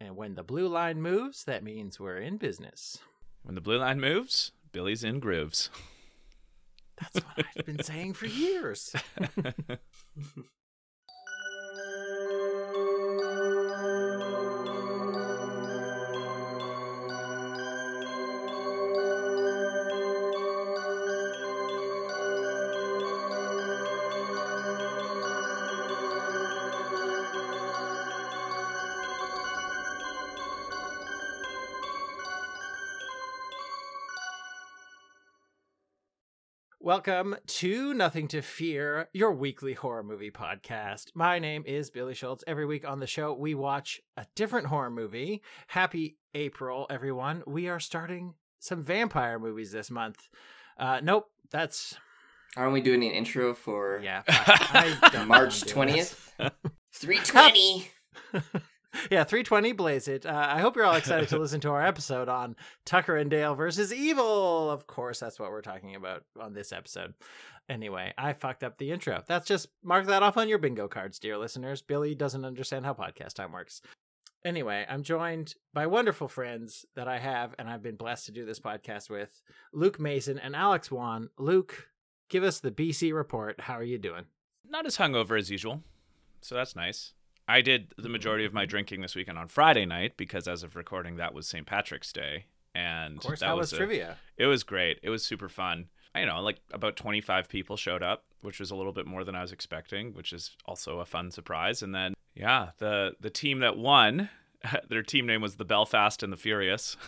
And when the blue line moves, that means we're in business. When the blue line moves, Billy's in grooves. That's what I've been saying for years. Welcome to Nothing to Fear, your weekly horror movie podcast. My name is Billy Schultz. Every week on the show, we watch a different horror movie. Happy April, everyone. We are starting some vampire movies this month. Uh, nope, that's. Aren't we doing an intro for Yeah. I don't March what I'm 20th? 320! Yeah, 320 Blaze It. Uh, I hope you're all excited to listen to our episode on Tucker and Dale versus Evil. Of course, that's what we're talking about on this episode. Anyway, I fucked up the intro. That's just mark that off on your bingo cards, dear listeners. Billy doesn't understand how podcast time works. Anyway, I'm joined by wonderful friends that I have and I've been blessed to do this podcast with Luke Mason and Alex Wan. Luke, give us the BC report. How are you doing? Not as hungover as usual, so that's nice. I did the majority of my drinking this weekend on Friday night because, as of recording, that was St. Patrick's Day, and Of course, that how was was a- trivia? It was great. It was super fun. I know, like about 25 people showed up, which was a little bit more than I was expecting, which is also a fun surprise. And then, yeah, the the team that won, their team name was the Belfast and the Furious.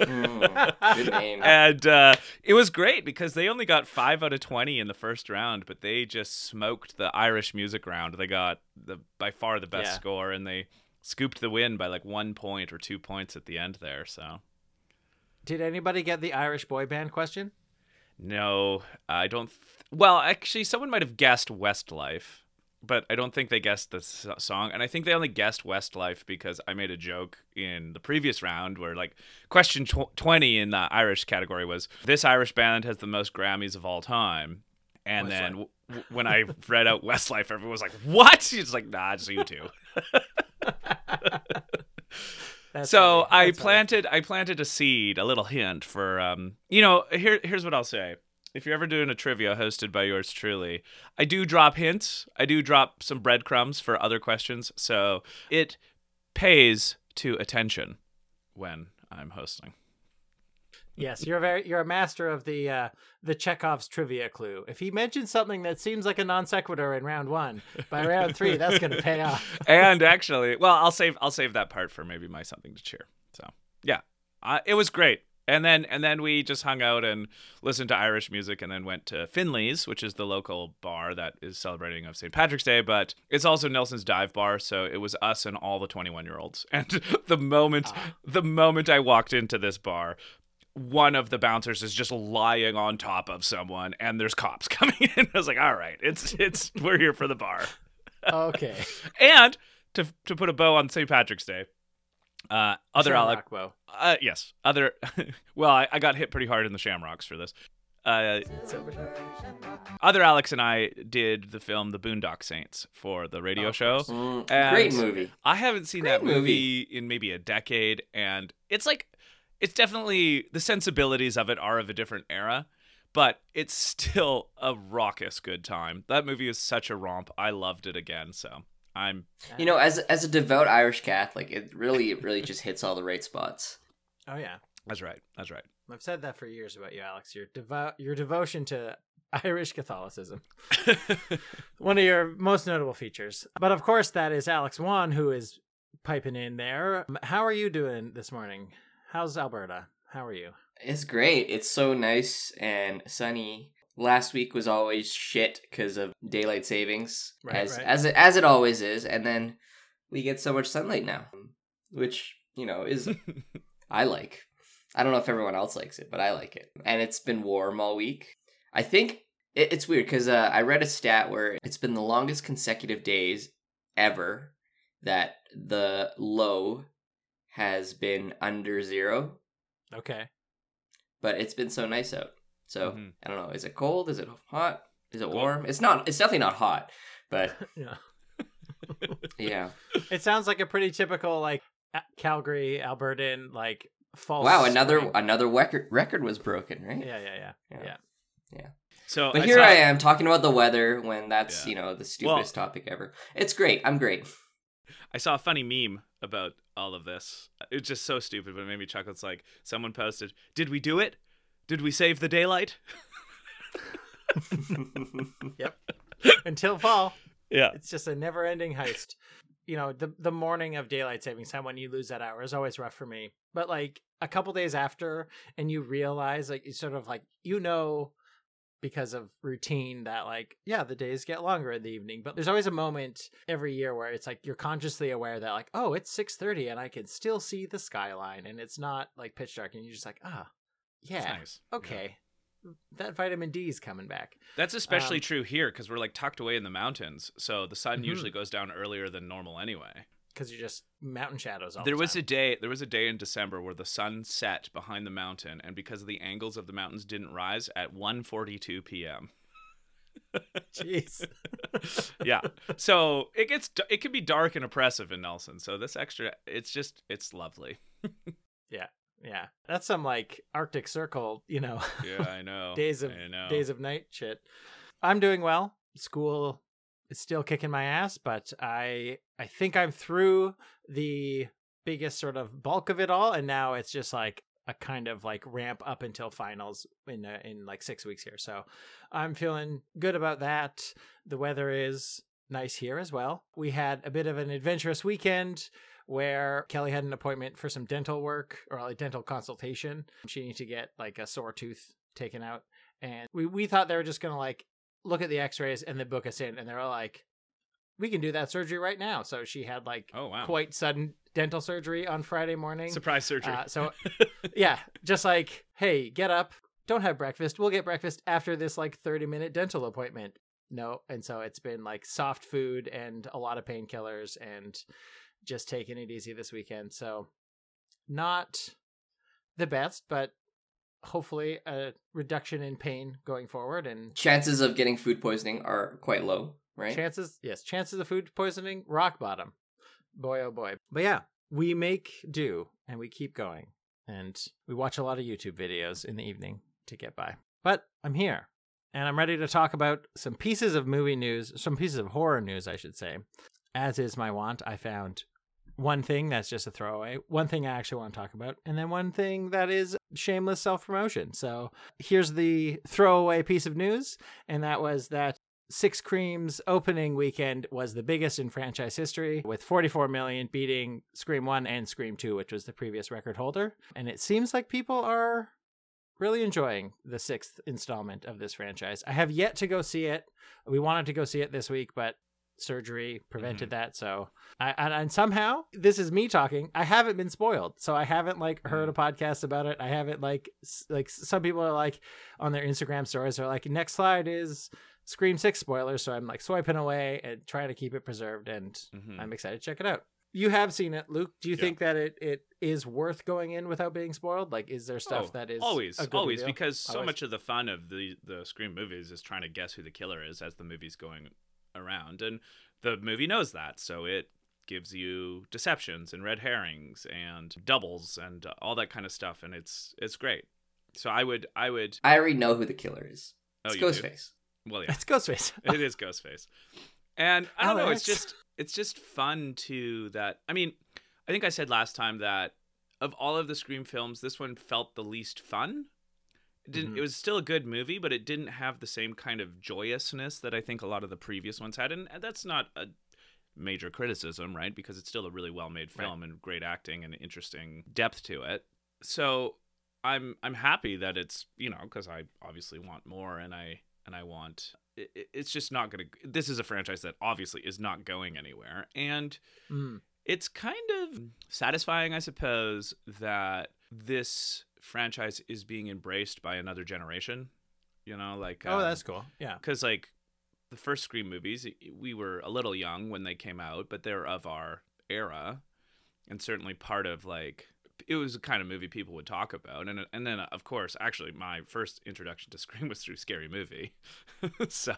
Mm, good name. and uh, it was great because they only got five out of 20 in the first round, but they just smoked the Irish music round. They got the by far the best Yeah. score, and they scooped the win by like one point or two points at the end there. So. Did anybody get the Irish boy band question? No, I don't. Th- well, actually, someone might have guessed Westlife, but I don't think they guessed the song. And I think they only guessed Westlife because I made a joke in the previous round where, like, question tw- 20 in the Irish category was this Irish band has the most Grammys of all time. And then w- w- when I read out Westlife, everyone was like, "What?" It's like, "Nah, it's you two. So. I That's funny. planted I planted a seed, a little hint for um you know, here here's what I'll say. If you're ever doing a trivia hosted by yours truly, I do drop hints. I do drop some breadcrumbs for other questions, so it pays to attention when I'm hosting. Yes, you're very you're a master of the uh the Chekhov's trivia clue. If he mentions something that seems like a non sequitur in round one, by round three, that's gonna pay off. and actually, well, I'll save I'll save that part for maybe my something to cheer. So yeah, uh, it was great. And then and then we just hung out and listened to Irish music, and then went to Finley's, which is the local bar that is celebrating of St. Patrick's Day, but it's also Nelson's Dive Bar. So it was us and all the 21 year olds. And the moment ah. the moment I walked into this bar. One of the bouncers is just lying on top of someone, and there's cops coming in. I was like, "All right, it's it's we're here for the bar." Okay. And to to put a bow on St. Patrick's Day, uh, other Alec, Shamrock Bow. uh, yes, other. well, I, I got hit pretty hard in the Shamrocks for this. Uh, other Alex and I did the film The Boondock Saints for the radio of show. Mm, great movie. I haven't seen Great that movie, movie. in maybe a decade, and it's like it's definitely the sensibilities of it are of a different era, but it's still a raucous good time. That movie is such a romp. I loved it again, so I'm You know, as as a devout Irish Catholic, it really it really just hits all the right spots. Oh yeah. that's right. That's right. I've said that for years about you, Alex. Your devo- your devotion to Irish Catholicism. One of your most notable features. But of course that is Alex Wan who is piping in there. How are you doing this morning? How's Alberta? How are you? It's great. It's so nice and sunny. Last week was always shit because of daylight savings, Right, as right. as it, as it always is. And then we get so much sunlight now, which you know is I like. I don't know if everyone else likes it, but I like it. And it's been warm all week. I think it, it's weird because uh, I read a stat where it's been the longest consecutive days ever that the low has been under zero, Okay. but it's been so nice out. So Mhm. I don't know. Is it cold? Is it hot? Is it warm? It's not. It's definitely not hot. But Yeah. yeah, It sounds like a pretty typical like Calgary, Albertan, like fall. Wow, another spring. another record record was broken, right? Yeah, yeah, yeah, Yeah. yeah. yeah. So But I here saw- I am talking about the weather when that's Yeah. you know the stupidest topic ever. It's great. I'm great. I saw a funny meme about all of this. It's just so stupid, but it made me chuckle. It's like someone posted, "Did we do it? Did we save the daylight?" Yep. Until fall. Yeah. It's just a never-ending heist. You know, the the morning of daylight savings time when you lose that hour is always rough for me. But like a couple days after, and you realize, like, you sort of like you know, because of routine that like yeah, the days get longer in the evening. But there's always a moment every year where it's like you're consciously aware that like oh, it's six thirty and I can still see the skyline and it's not like pitch dark, and you're just like ah, yeah, nice. Yeah. okay, that vitamin D is coming back. That's especially Um, true here because we're like tucked away in the mountains, so the sun Mhm. usually goes down earlier than normal anyway. because you're just mountain shadows all there the was a day there was a day in December where the sun set behind the mountain and because of the angles of the mountains didn't rise at 1:42 p.m. Jeez. yeah. So it gets it can be dark and oppressive in Nelson. So this extra it's just it's lovely. Yeah. Yeah, that's some like Arctic Circle, you know, Yeah, I know. days of I know. days of night shit. I'm doing well. School is still kicking my ass, but I I think I'm through the biggest sort of bulk of it all and now it's just like a kind of like ramp up until finals in uh, in like 6 weeks here. So I'm feeling good about that. The weather is nice here as well. We had a bit of an adventurous weekend where Kelly had an appointment for some dental work or like dental consultation. She needed to get like a sore tooth taken out. And we, we thought they were just going to like look at the x rays and then book us in. And they were like, we can do that surgery right now. So she had like Oh wow. quite sudden dental surgery on Friday morning. Surprise surgery. Uh, so yeah, just like, hey, get up, don't have breakfast. We'll get breakfast after this like 30 minute dental appointment. No. And so it's been like soft food and a lot of painkillers and just taking it easy this weekend. So not the best, but hopefully a reduction in pain going forward and Chances of getting food poisoning are quite low, right? chances yes chances of food poisoning rock bottom. Boy oh boy. But yeah we make do and we keep going. And we watch a lot of youtube videos in the evening to get by. But i'm here and i'm ready to talk about some pieces of movie news some pieces of horror news i should say. As is my want i found one thing that's just a throwaway one thing i actually want to talk about and then one thing that is shameless self-promotion so here's the throwaway piece of news and that was that Six Cream's opening weekend was the biggest in franchise history, with 44 million beating Scream 1 and Scream 2, which was the previous record holder. And it seems like people are really enjoying the sixth installment of this franchise. I have yet to go see it. We wanted to go see it this week, but surgery prevented that. So, I, and, and somehow, this is me talking. I haven't been spoiled, so I haven't like heard a podcast about it. I haven't like like some people are like on their Instagram stories are like, next slide is Scream 6 spoilers, so I'm like swiping away and trying to keep it preserved, and Mhm. I'm excited to check it out. You have seen it, Luke. Do you Yeah. think that it, it is worth going in without being spoiled? Like, is there stuff Oh, that is always always reveal? because so much of the fun of the the Scream movies is trying to guess who the killer is as the movie's going around, and the movie knows that, so it gives you deceptions and red herrings and doubles and all that kind of stuff, and it's it's great. So I would I would I already know who the killer is. oh It's you do? Ghostface. Well, yeah, It's Ghostface. it is Ghostface. And I don't oh, know, it's just it's just fun to that. I mean, I think I said last time that of all of the Scream films, this one felt the least fun. It didn't Mhm. it was still a good movie, but it didn't have the same kind of joyousness that I think a lot of the previous ones had. And that's not a major criticism, right? Because it's still a really well-made Right. film and great acting and interesting depth to it. So I'm I'm happy that it's you know because I obviously want more and I and I want it, it- it's just not gonna. This is a franchise that obviously is not going anywhere, and Mm. it's kind of satisfying, I suppose, that this franchise is being embraced by another generation. You know, like Oh, um, that's cool. Yeah. because like the first Scream movies, we were a little young when they came out, but they're of our era, and certainly part of like it was the kind of movie people would talk about, and and then of course, actually, my first introduction to Scream was through Scary Movie, so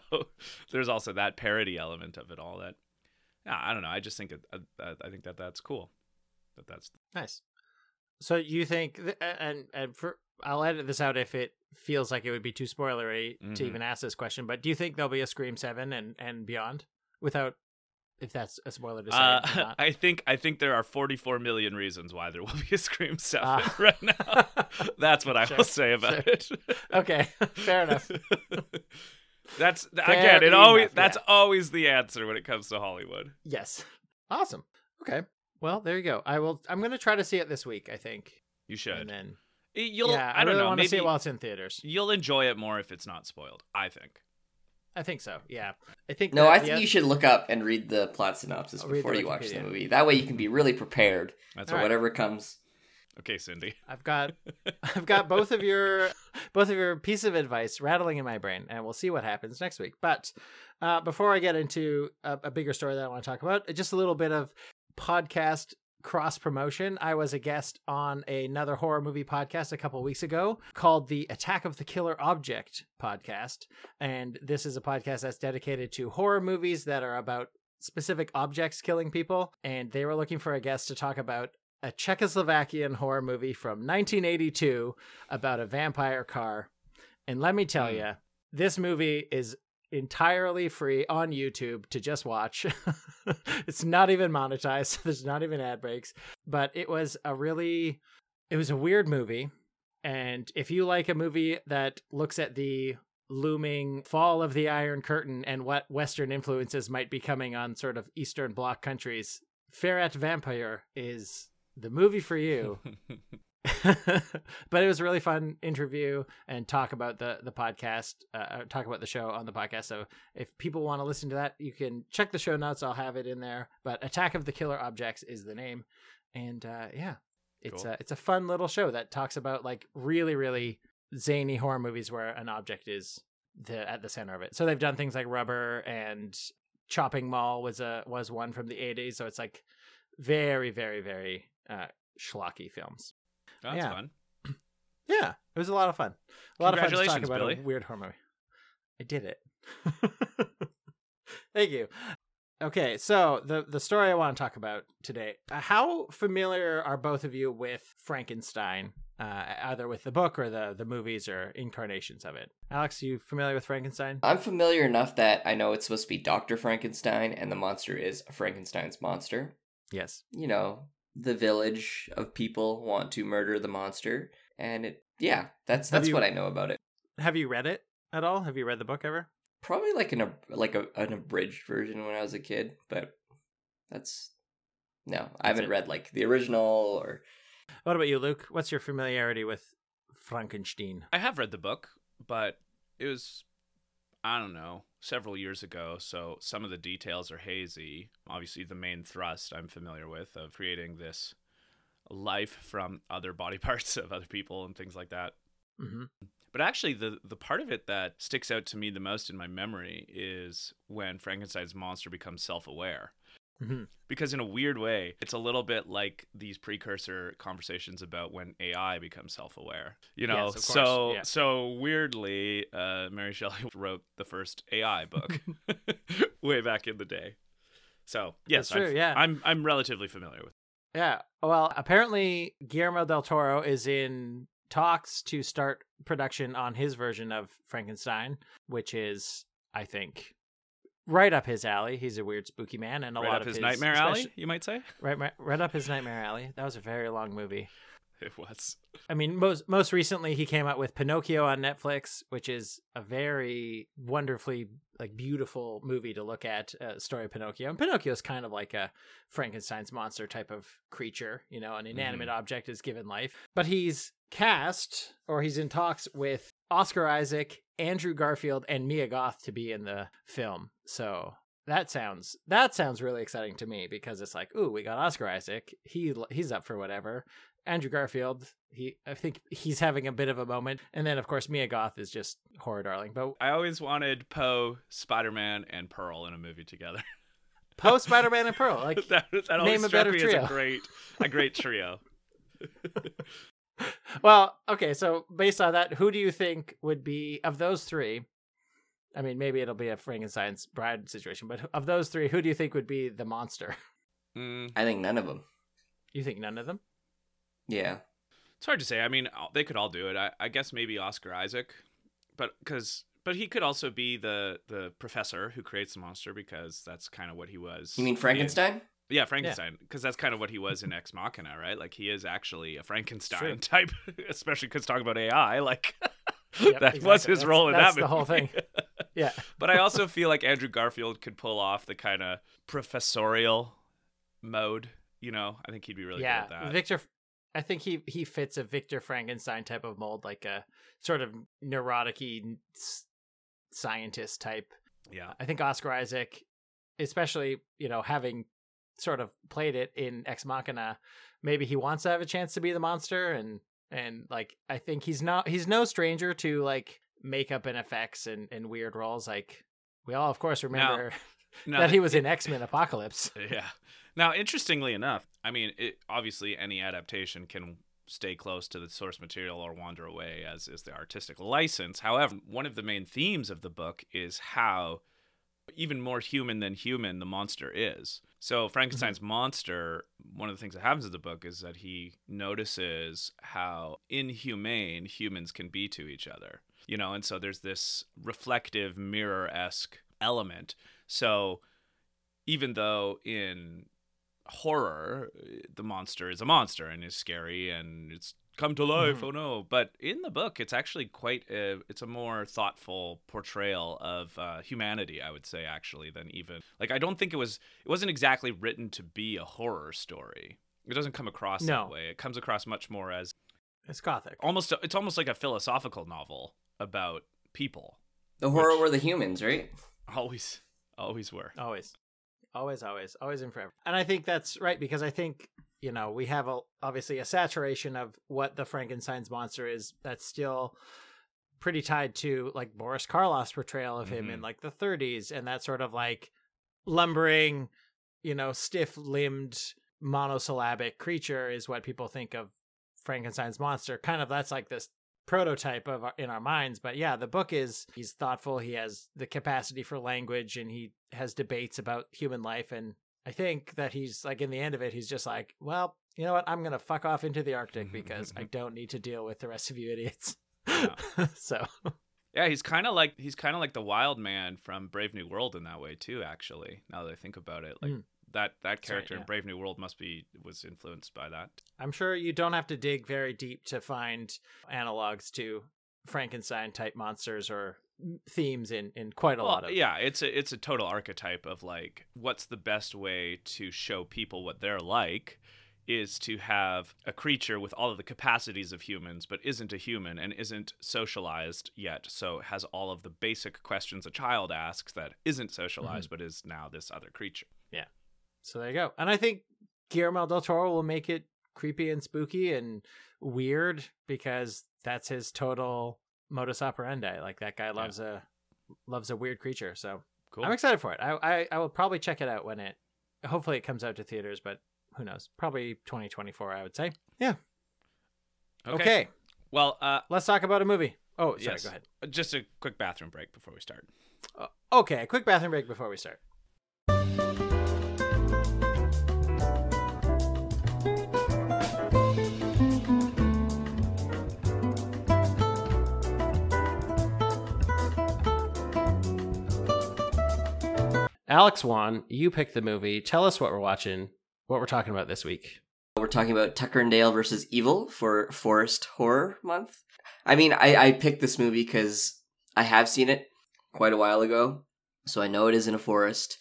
there's also that parody element of it all. That yeah, I don't know. I just think it, uh, uh, I think that that's cool. that that's Nice. So you think, th- and and for I'll edit this out if it feels like it would be too spoilery to Mhm. even ask this question. But do you think there'll be a Scream Seven and and beyond without, if that's a spoiler to say? Uh. I think I think there are 44 million reasons why there will be a Scream Seven Ah. right now. That's what I Sure, will say about sure. it. okay, fair enough. that's Fair again. It enough, always that's yeah. always the answer when it comes to Hollywood. Yes, awesome. Okay, well there you go. I will. I'm gonna try to see it this week. I think, You should. and then You'll. yeah, I, don't really know. want to see it while it's in theaters. you'll enjoy it more if it's not spoiled. I think. I think so. Yeah, I think. No, that I think oth- you should look up and read the plot synopsis I'll before you watch the movie. That way you can be really prepared That's for All right. right. whatever comes. Okay, Cindy. I've got I've got both of your both of your piece of advice rattling in my brain, and we'll see what happens next week. But uh, before I get into a, a bigger story that I want to talk about, just a little bit of podcast cross promotion. I was a guest on another horror movie podcast a couple weeks ago called the Attack of the Killer Object podcast, and this is a podcast that's dedicated to horror movies that are about specific objects killing people and they were looking for a guest to talk about a Czechoslovakian horror movie from 1982 about a vampire car. And let me tell Hmm. you, this movie is entirely free on YouTube to just watch. it's not even monetized. There's not even ad breaks, but it was a really it was a weird movie. And if you like a movie that looks at the looming fall of the Iron Curtain and what Western influences might be coming on sort of Eastern Bloc countries, Ferat Vampire is the movie for you. but it was a really fun interview and talk about the the podcast, uh, talk about the show on the podcast. So if people want to listen to that, you can check the show notes. I'll have it in there. But Attack of the Killer Objects is the name, and uh, yeah, it's Cool. a it's a fun little show that talks about like really really zany horror movies where an object is the at the center of it. So they've done things like Rubber and Chopping Mall was a was one from the 80s. So it's like very very very uh, schlocky films. That's Yeah. fun. Yeah, it was a lot of fun. A lot of fun to talk about Billy. a weird horror movie. I did it. Thank you. Okay, so the the story I want to talk about today. uh, How familiar are both of you with Frankenstein? Uh, either with the book or the the movies or incarnations of it. Alex, you familiar with Frankenstein? I'm familiar enough that I know it's supposed to be Dr. Frankenstein and the monster is Frankenstein's monster. Yes. You know, the village of people want to murder the monster and it yeah, that's that's you- what I know about it. Have you read it at all? Have you read the book ever? Probably like an like a, an abridged version when I was a kid, but that's no, I haven't it. read like the original or What about you, Luke? What's your familiarity with Frankenstein? I have read the book, but it was I don't know, several years ago, so some of the details are hazy. Obviously the main thrust I'm familiar with of creating this life from other body parts of other people and things like that. hmm But actually, the the part of it that sticks out to me the most in my memory is when Frankenstein's monster becomes self aware. Hmm Because in a weird way, it's a little bit like these precursor conversations about when AI becomes self aware. You know, Yes, so yeah. so weirdly, uh, Mary Shelley wrote the first AI book way back in the day. So yes, true, I'm, yeah. I'm I'm relatively familiar with. Yeah. Well, apparently Guillermo del Toro is in talks to start production on his version of Frankenstein, which is, I think, right up his alley. He's a weird, spooky man, and a right lot of his his nightmare alley, you might say. Right, right, right up his nightmare alley. That was a very long movie. It was. I mean, most most recently he came out with Pinocchio on Netflix, which is a very wonderfully like beautiful movie to look at. Uh, story of Pinocchio, and Pinocchio is kind of like a Frankenstein's monster type of creature. You know, an inanimate object is given life, but he's cast or he's in talks with Oscar Isaac, Andrew Garfield, and Mia Goth to be in the film. So that sounds that sounds really exciting to me because it's like, ooh, we got Oscar Isaac. He he's up for whatever. Andrew Garfield, he I think he's having a bit of a moment, and then of course Mia Goth is just horror darling. But I always wanted Poe, Spider Man, and Pearl in a movie together. Poe, Spider Man and Pearl, like that that name a better trio. a great a great trio. well, okay, so based on that, who do you think would be of those three? I mean, maybe it'll be a Frankenstein's bride situation, but of those three, who do you think would be the monster? Mm, I think none of them. You think none of them? Yeah. It's hard to say. I mean, they could all do it. I, I guess maybe Oscar Isaac, but because but he could also be the the professor who creates the monster because that's kind of what he was. You mean Frankenstein? Yeah, Frankenstein, because that's kind of what he was in Ex Machina, right? Like he is actually a Frankenstein type, especially because talk about AI. Like Yep, that was his That's- role in that's that the whole thing. Yeah. but I also feel like Andrew Garfield could pull off the kind of professorial mode. You know, I think he'd be really yeah. good at that. Victor I think he he fits a Victor Frankenstein type of mold, like a sort of neurotic scientist type. yeah, I think Oscar Isaac, especially you know having sort of played it in Ex Machina, maybe he wants to have a chance to be the monster, and and like I think he's not he's no stranger to like makeup and effects and and weird roles. Like we all of course remember No, that he was in X Men Apocalypse. Yeah. Now, interestingly enough, I mean, it, obviously any adaptation can stay close to the source material or wander away, as is the artistic license. However, one of the main themes of the book is how even more human than human the monster is. So mm-hmm. Frankenstein's monster, one of the things that happens in the book is that he notices how inhumane humans can be to each other. You know, and so there's this reflective mirror-esque element. So even though in horror the monster is a monster and is scary and it's come to life Mhm. oh no but in the book it's actually quite a, it's a more thoughtful portrayal of uh, humanity i would say actually than even like i don't think it was it wasn't exactly written to be a horror story it doesn't come across No. that way it comes across much more as It's gothic. almost it's almost like a philosophical novel about people The horror were the humans, right? always always were Always. Always, always, always and forever. And I think that's right because I think, you know, we have a, obviously a saturation of what the Frankenstein's monster is that's still pretty tied to like Boris Karloff's portrayal of him Mhm. in like the 30s and that sort of like lumbering, you know, stiff limbed monosyllabic creature is what people think of Frankenstein's monster. Kind of that's like this prototype of our, in our minds but yeah the book is he's thoughtful he has the capacity for language and he has debates about human life and i think that he's like in the end of it he's just like well you know what i'm gonna fuck off into the arctic because i don't need to deal with the rest of you idiots so Yeah, he's kind of like he's kind of like the wild man from Brave New World in that way too. Actually, now that I think about it, like Mm. That that That's right, character in. Brave New World must be was influenced by that. i'm sure you don't have to dig very deep to find analogs to frankenstein type monsters or themes in in quite a Well, lot of yeah, it's a it's a total archetype of like what's the best way to show people what they're like is to have a creature with all of the capacities of humans but isn't a human and isn't socialized yet so has all of the basic questions a child asks that isn't socialized mm-hmm. but is now this other creature So there you go. And I think Guillermo del Toro will make it creepy and spooky and weird because that's his total modus operandi. Like that guy loves a loves a weird creature. So cool I'm excited for it. I, I I will probably check it out when it hopefully it comes out to theaters, but who knows? Probably 2024, I would say. Yeah. Okay. well uh Let's talk about a movie. Oh, sorry. Yes. Go ahead. Just a quick bathroom break before we start. Uh, okay, a quick bathroom break before we start. Alex Wan, you picked the movie. Tell us what we're watching, what we're talking about this week. We're talking about Tucker and Dale versus Evil for Forest Horror Month. I mean, I, I picked this movie because I have seen it quite a while ago, so I know it is in a forest.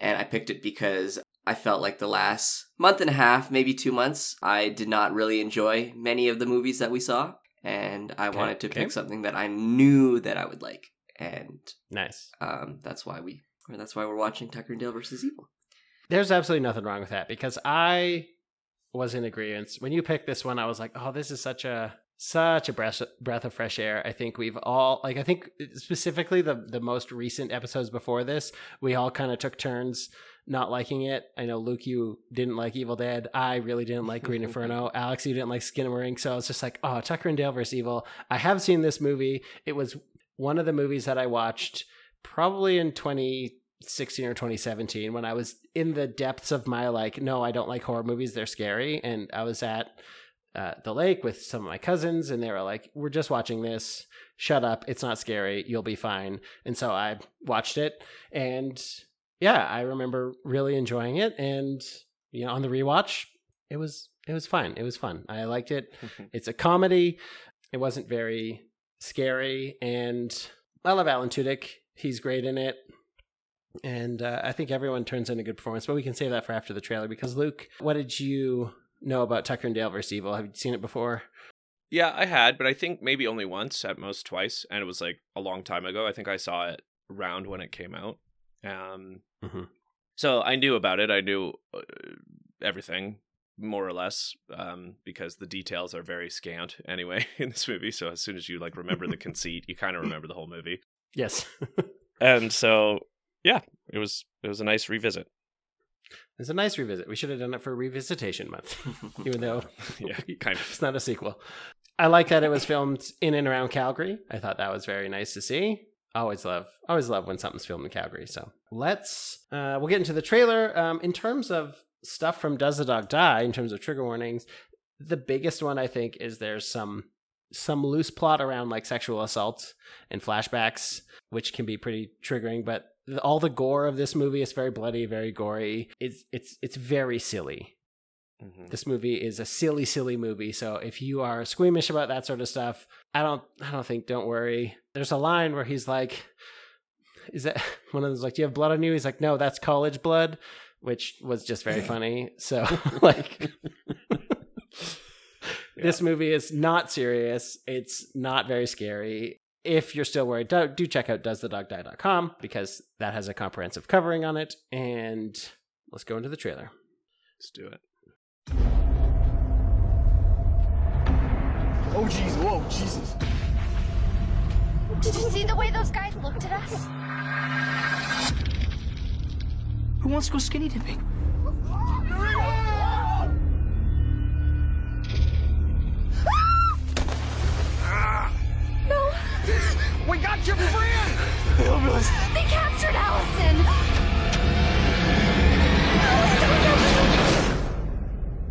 And I picked it because I felt like the last month and a half, maybe two months, I did not really enjoy many of the movies that we saw. And I Okay, wanted to okay. pick something that I knew that I would like. And Nice. um, that's why we, or that's why we're watching Tucker and Dale versus Evil. There's absolutely nothing wrong with that because I was in agreement. When you picked this one, I was like, "Oh, this is such a such a breath breath of fresh air." I think we've all like I think specifically the the most recent episodes before this, we all kind of took turns not liking it. I know Luke, you didn't like Evil Dead. I really didn't like Green Inferno. Alex, you didn't like Skin Skinamarink. So I was just like, "Oh, Tucker and Dale versus Evil." I have seen this movie. It was one of the movies that I watched probably in 2016 or 2017 when I was in the depths of my like, no, I don't like horror movies. They're scary. And I was at uh, the lake with some of my cousins, and they were like, "We're just watching this. Shut up. It's not scary. You'll be fine." And so I watched it, and yeah, I remember really enjoying it. And you know, on the rewatch, it was it was fine. It was fun. I liked it. it's a comedy. It wasn't very scary, and I love Alan Tudyk. He's great in it. And uh, I think everyone turns in a good performance, but we can save that for after the trailer because Luke, what did you know about Tucker and Dale versus Evil? Have you seen it before? Yeah, I had, but I think maybe only once, at most twice, and it was like a long time ago. I think I saw it around when it came out. Um, mm-hmm. so I knew about it. I knew uh, everything more or less um, because the details are very scant anyway in this movie. So as soon as you like remember the conceit, you kind of remember the whole movie. Yes. and so yeah, it was it was a nice revisit. It's a nice revisit. We should have done it for Revisitation Month, even though yeah, kind of. it's not a sequel. I like that it was filmed in and around Calgary. I thought that was very nice to see. Always love, always love when something's filmed in Calgary. So let's, uh, we'll get into the trailer. Um, in terms of stuff from Does the Dog Die, in terms of trigger warnings, the biggest one I think is there's some some loose plot around like sexual assault and flashbacks, which can be pretty triggering. But all the gore of this movie is very bloody, very gory. It's it's it's very silly. Mm-hmm. This movie is a silly, silly movie. So if you are squeamish about that sort of stuff, I don't I don't think don't worry. There's a line where he's like, "Is that one of those like, do you have blood on you?" He's like, "No, that's college blood," which was just very funny. So like. Yeah. This movie is not serious. It's not very scary if you're still worried, do, do check out doesthedogdie.com because that has a comprehensive covering on it. And let's go into the trailer. Let's do it. Oh, jeez. Whoa, Jesus. Did you see the way those guys looked at us? Who wants to go skinny dipping? We got your friend! They captured Allison!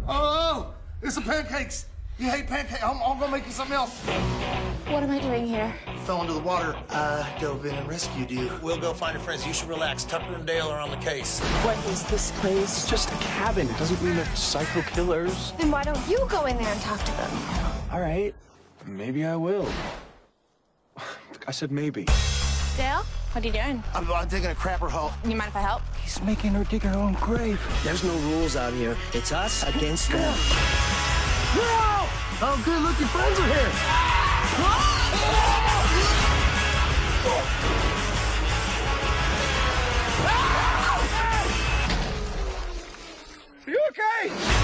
Oh, oh, it's the pancakes. You hate pancakes. I'm, I'm, gonna make you something else. What am I doing here? Fell into the water. I dove in and rescued you. We'll go find your friends. You should relax. Tucker and Dale are on the case. What is this place? It's just a cabin. It doesn't mean they're psycho killers. Then why don't you go in there and talk to them? All right. Maybe I will. I said maybe. Dale, what are you doing? I'm, I'm taking a crapper hole. You mind if I help? He's making her dig her own grave. There's no rules out here. It's us against them. No! Oh, good. Look, your friends are here. Are you okay?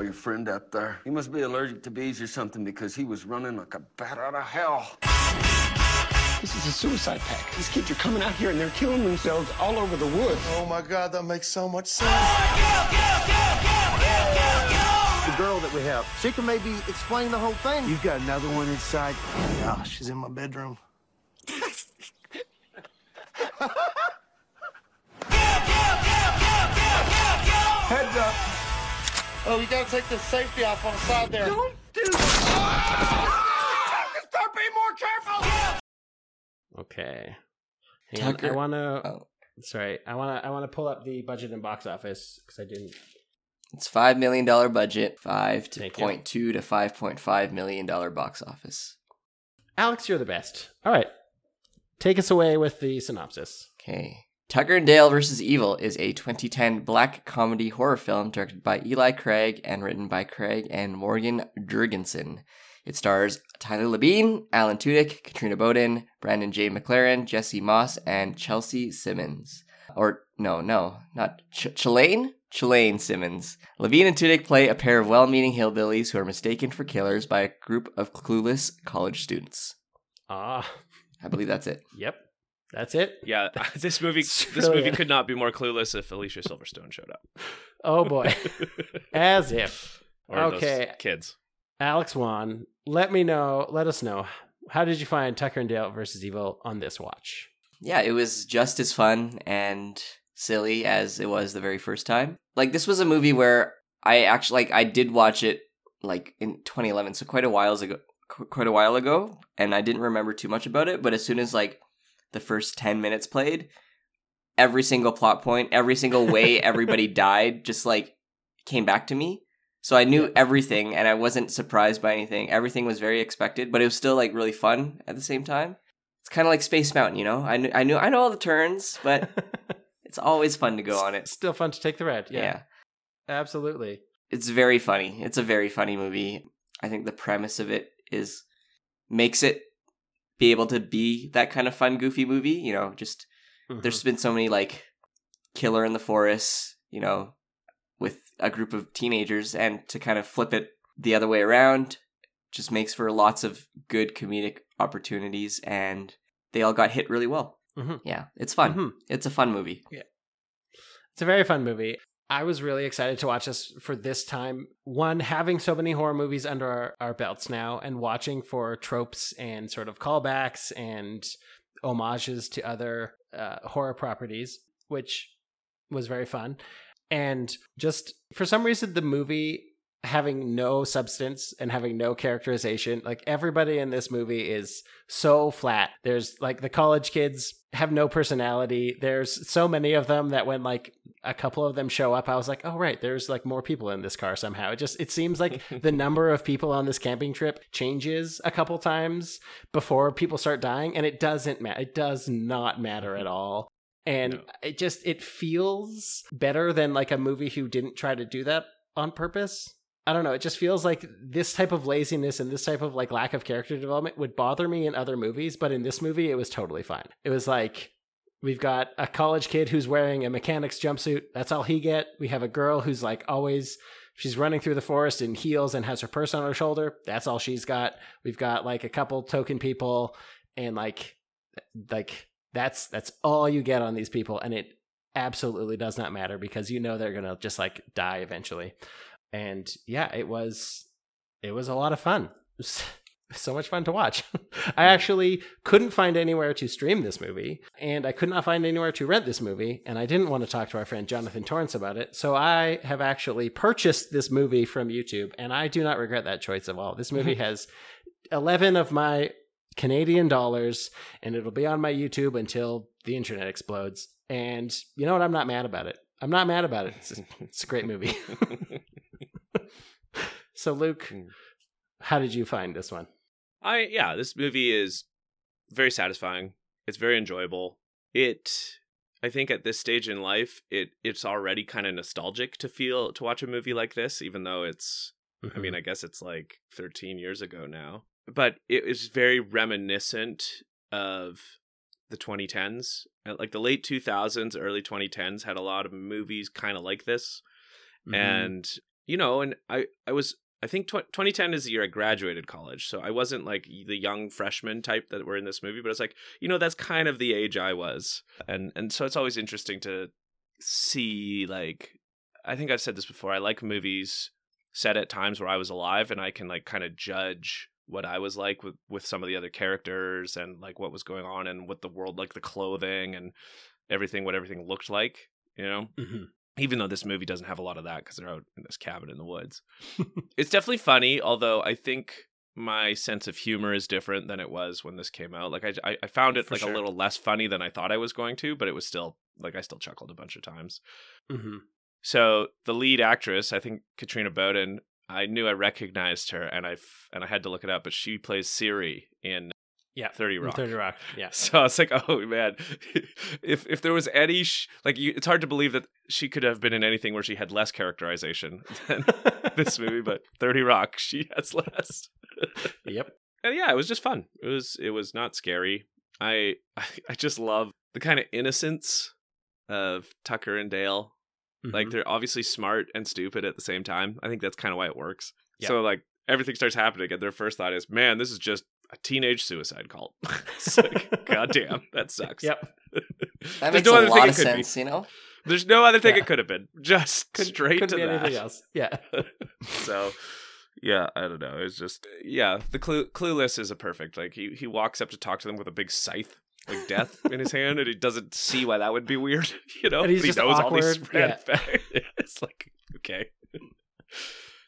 Saw your friend out there. He must be allergic to bees or something because he was running like a bat out of hell. This is a suicide pact. These kids are coming out here and they're killing themselves all over the woods. Oh my God, that makes so much sense. the girl that we have, she can maybe explain the whole thing. You've got another one inside. Yeah, she's in my bedroom. Heads up. Oh, you gotta take the safety off on the side there. Don't do that. Start being more careful. Okay. Tucker. I want to. Oh. Sorry, I want to. I want to pull up the budget and box office because I didn't. It's five million dollar budget, five to point two to five point five million dollar box office. Alex, you're the best. All right, take us away with the synopsis. Okay. Tucker and Dale vs. Evil is a 2010 black comedy horror film directed by Eli Craig and written by Craig and Morgan Jurgensen. It stars Tyler Labine, Alan Tudyk, Katrina Bowden, Brandon J. McLaren, Jesse Moss, and Chelsea Simmons. Or, no, no, not Ch- Chelan? Simmons. Labine and Tudyk play a pair of well meaning hillbillies who are mistaken for killers by a group of clueless college students. Ah. I believe that's it. Yep. That's it. Yeah, this movie this movie could not be more clueless if Alicia Silverstone showed up. Oh boy, as if. or Okay. those kids. Alex Wan, let me know. Let us know. How did you find Tucker and Dale versus Evil on this watch? Yeah, it was just as fun and silly as it was the very first time. Like this was a movie where I actually like I did watch it like in 2011, so quite a while ago, quite a while ago, and I didn't remember too much about it. But as soon as like the first 10 minutes played, every single plot point, every single way everybody died, just like came back to me. So I knew everything, and I wasn't surprised by anything. Everything was very expected, but it was still like really fun at the same time. It's kind of like Space Mountain, you know. I knew, I knew, I know all the turns, but it's always fun to go on it. Still fun to take the red. Yeah, Yeah. absolutely. it's very funny. It's a very funny movie. I think the premise of it is makes it be able to be that kind of fun, goofy movie. You know, just Mhm. there's been so many like killer in the forest, you know, with a group of teenagers, and to kind of flip it the other way around just makes for lots of good comedic opportunities, and they all got hit really well. Mhm. Yeah, it's fun. Mhm. It's a fun movie. Yeah. It's a very fun movie. I was really excited to watch this for this time. One, having so many horror movies under our, our belts now and watching for tropes and sort of callbacks and homages to other uh, horror properties, which was very fun. And just for some reason, the movie having no substance and having no characterization, like everybody in this movie is so flat. There's like the college kids have no personality. There's so many of them that when like a couple of them show up, I was like, oh right, there's like more people in this car somehow. It just it seems like the number of people on this camping trip changes a couple times before people start dying, and it doesn't matter. It does not matter at all. And No. it just it feels better than like a movie who didn't try to do that on purpose. I don't know. It just feels like this type of laziness and this type of like lack of character development would bother me in other movies, but in this movie, it was totally fine. It was like we've got a college kid who's wearing a mechanic's jumpsuit. That's all he get. We have a girl who's like always she's running through the forest in heels and has her purse on her shoulder. That's all she's got. We've got like a couple token people and like like that's that's all you get on these people and it absolutely does not matter because you know they're to just like die eventually and yeah it was it was a lot of fun. So much fun to watch. I actually couldn't find anywhere to stream this movie and i could not find anywhere to rent this movie and i didn't want to talk to our friend jonathan torrance about it. So i have actually purchased this movie from youtube and i do not regret that choice at all. This movie has 11 of my canadian dollars and it'll be on my youtube until the internet explodes. And you know what? I'm not mad about it. I'm not mad about it. It's, it's a great movie so luke Hmm. how did you find this one I yeah, this movie is very satisfying. It's very enjoyable. It I think at this stage in life, it it's already kind of nostalgic to feel to watch a movie like this, even though it's I mean, I guess it's like 13 years ago now. But it is very reminiscent of the 2010s. Uh, Like the late 2000s, early 2010s had a lot of movies kind of like this. Mhm. And you know, and I I was I think tw- 2010 is the year I graduated college, so I wasn't like the young freshman type that were in this movie, but it's like you know that's kind of the age I was, and and so it's always interesting to see like I think I've said this before. I like movies set at times where I was alive, and I can like kind of judge what I was like with with some of the other characters and like what was going on and what the world like the clothing and everything what everything looked like you know Mhm. Even though this movie doesn't have a lot of that because they're out in this cabin in the woods. it's definitely funny, although I think my sense of humor is different than it was when this came out. Like I, I, found it For like sure. a little less funny than I thought I was going to, but it was still like I still chuckled a bunch of times. Mhm. So the lead actress, I think Katrina Bowden, I knew I recognized her, and I and I had to look it up, but she plays Cerie in yeah Thirty Rock. 30 rock yeah So I was like, oh man, if if there was any, sh- like, you, it's hard to believe that she could have been in anything where she had less characterization than this movie, but Thirty Rock, she has less. yep And yeah, it was just fun. It was it was not scary. I I, I just love the kind of innocence of Tucker and Dale. Like Mhm. they're obviously smart and stupid at the same time. I think that's kind of why it works. Yeah. So like everything starts happening, and their first thought is, "Man, this is just a teenage suicide cult." it's like, God damn, that sucks. yep That There's makes no a other thing lot it of could be. sense, you know? There's no other thing Yeah. it could have been. Just Couldn't- straight couldn't to be that. anything else. Yeah. so yeah, I don't know. It's just yeah, the clue clueless is a perfect. Like he he walks up to talk to them with a big scythe, like death in his hand, and he doesn't see why that would be weird, you know. And he's But he just knows all these awkward, red facts. it's like okay.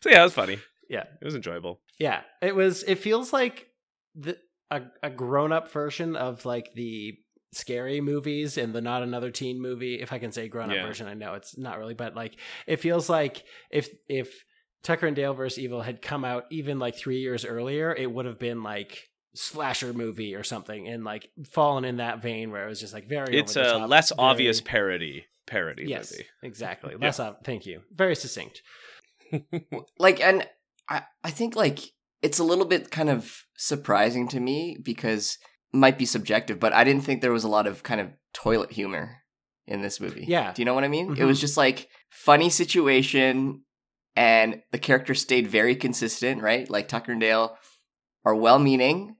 so yeah, it was funny. Yeah. It was enjoyable. Yeah, it was. It feels like the a, a grown up version of like the scary movies and the not another teen movie. If I can say grown up Yeah. version, I know it's not really, but like it feels like if if Tucker and Dale versus Evil had come out even like three years earlier, it would have been like slasher movie or something and like fallen in that vein where it was just like very It's over the a top, less very- obvious parody parody yes movie. exactly Yeah. less ob- thank you very succinct like and I, I think like it's a little bit kind of surprising to me because it might be subjective but i didn't think there was a lot of kind of toilet humor in this movie Yeah. do you know what i mean it Mhm. was just like funny situation and the character stayed very consistent right like tucker and dale are well-meaning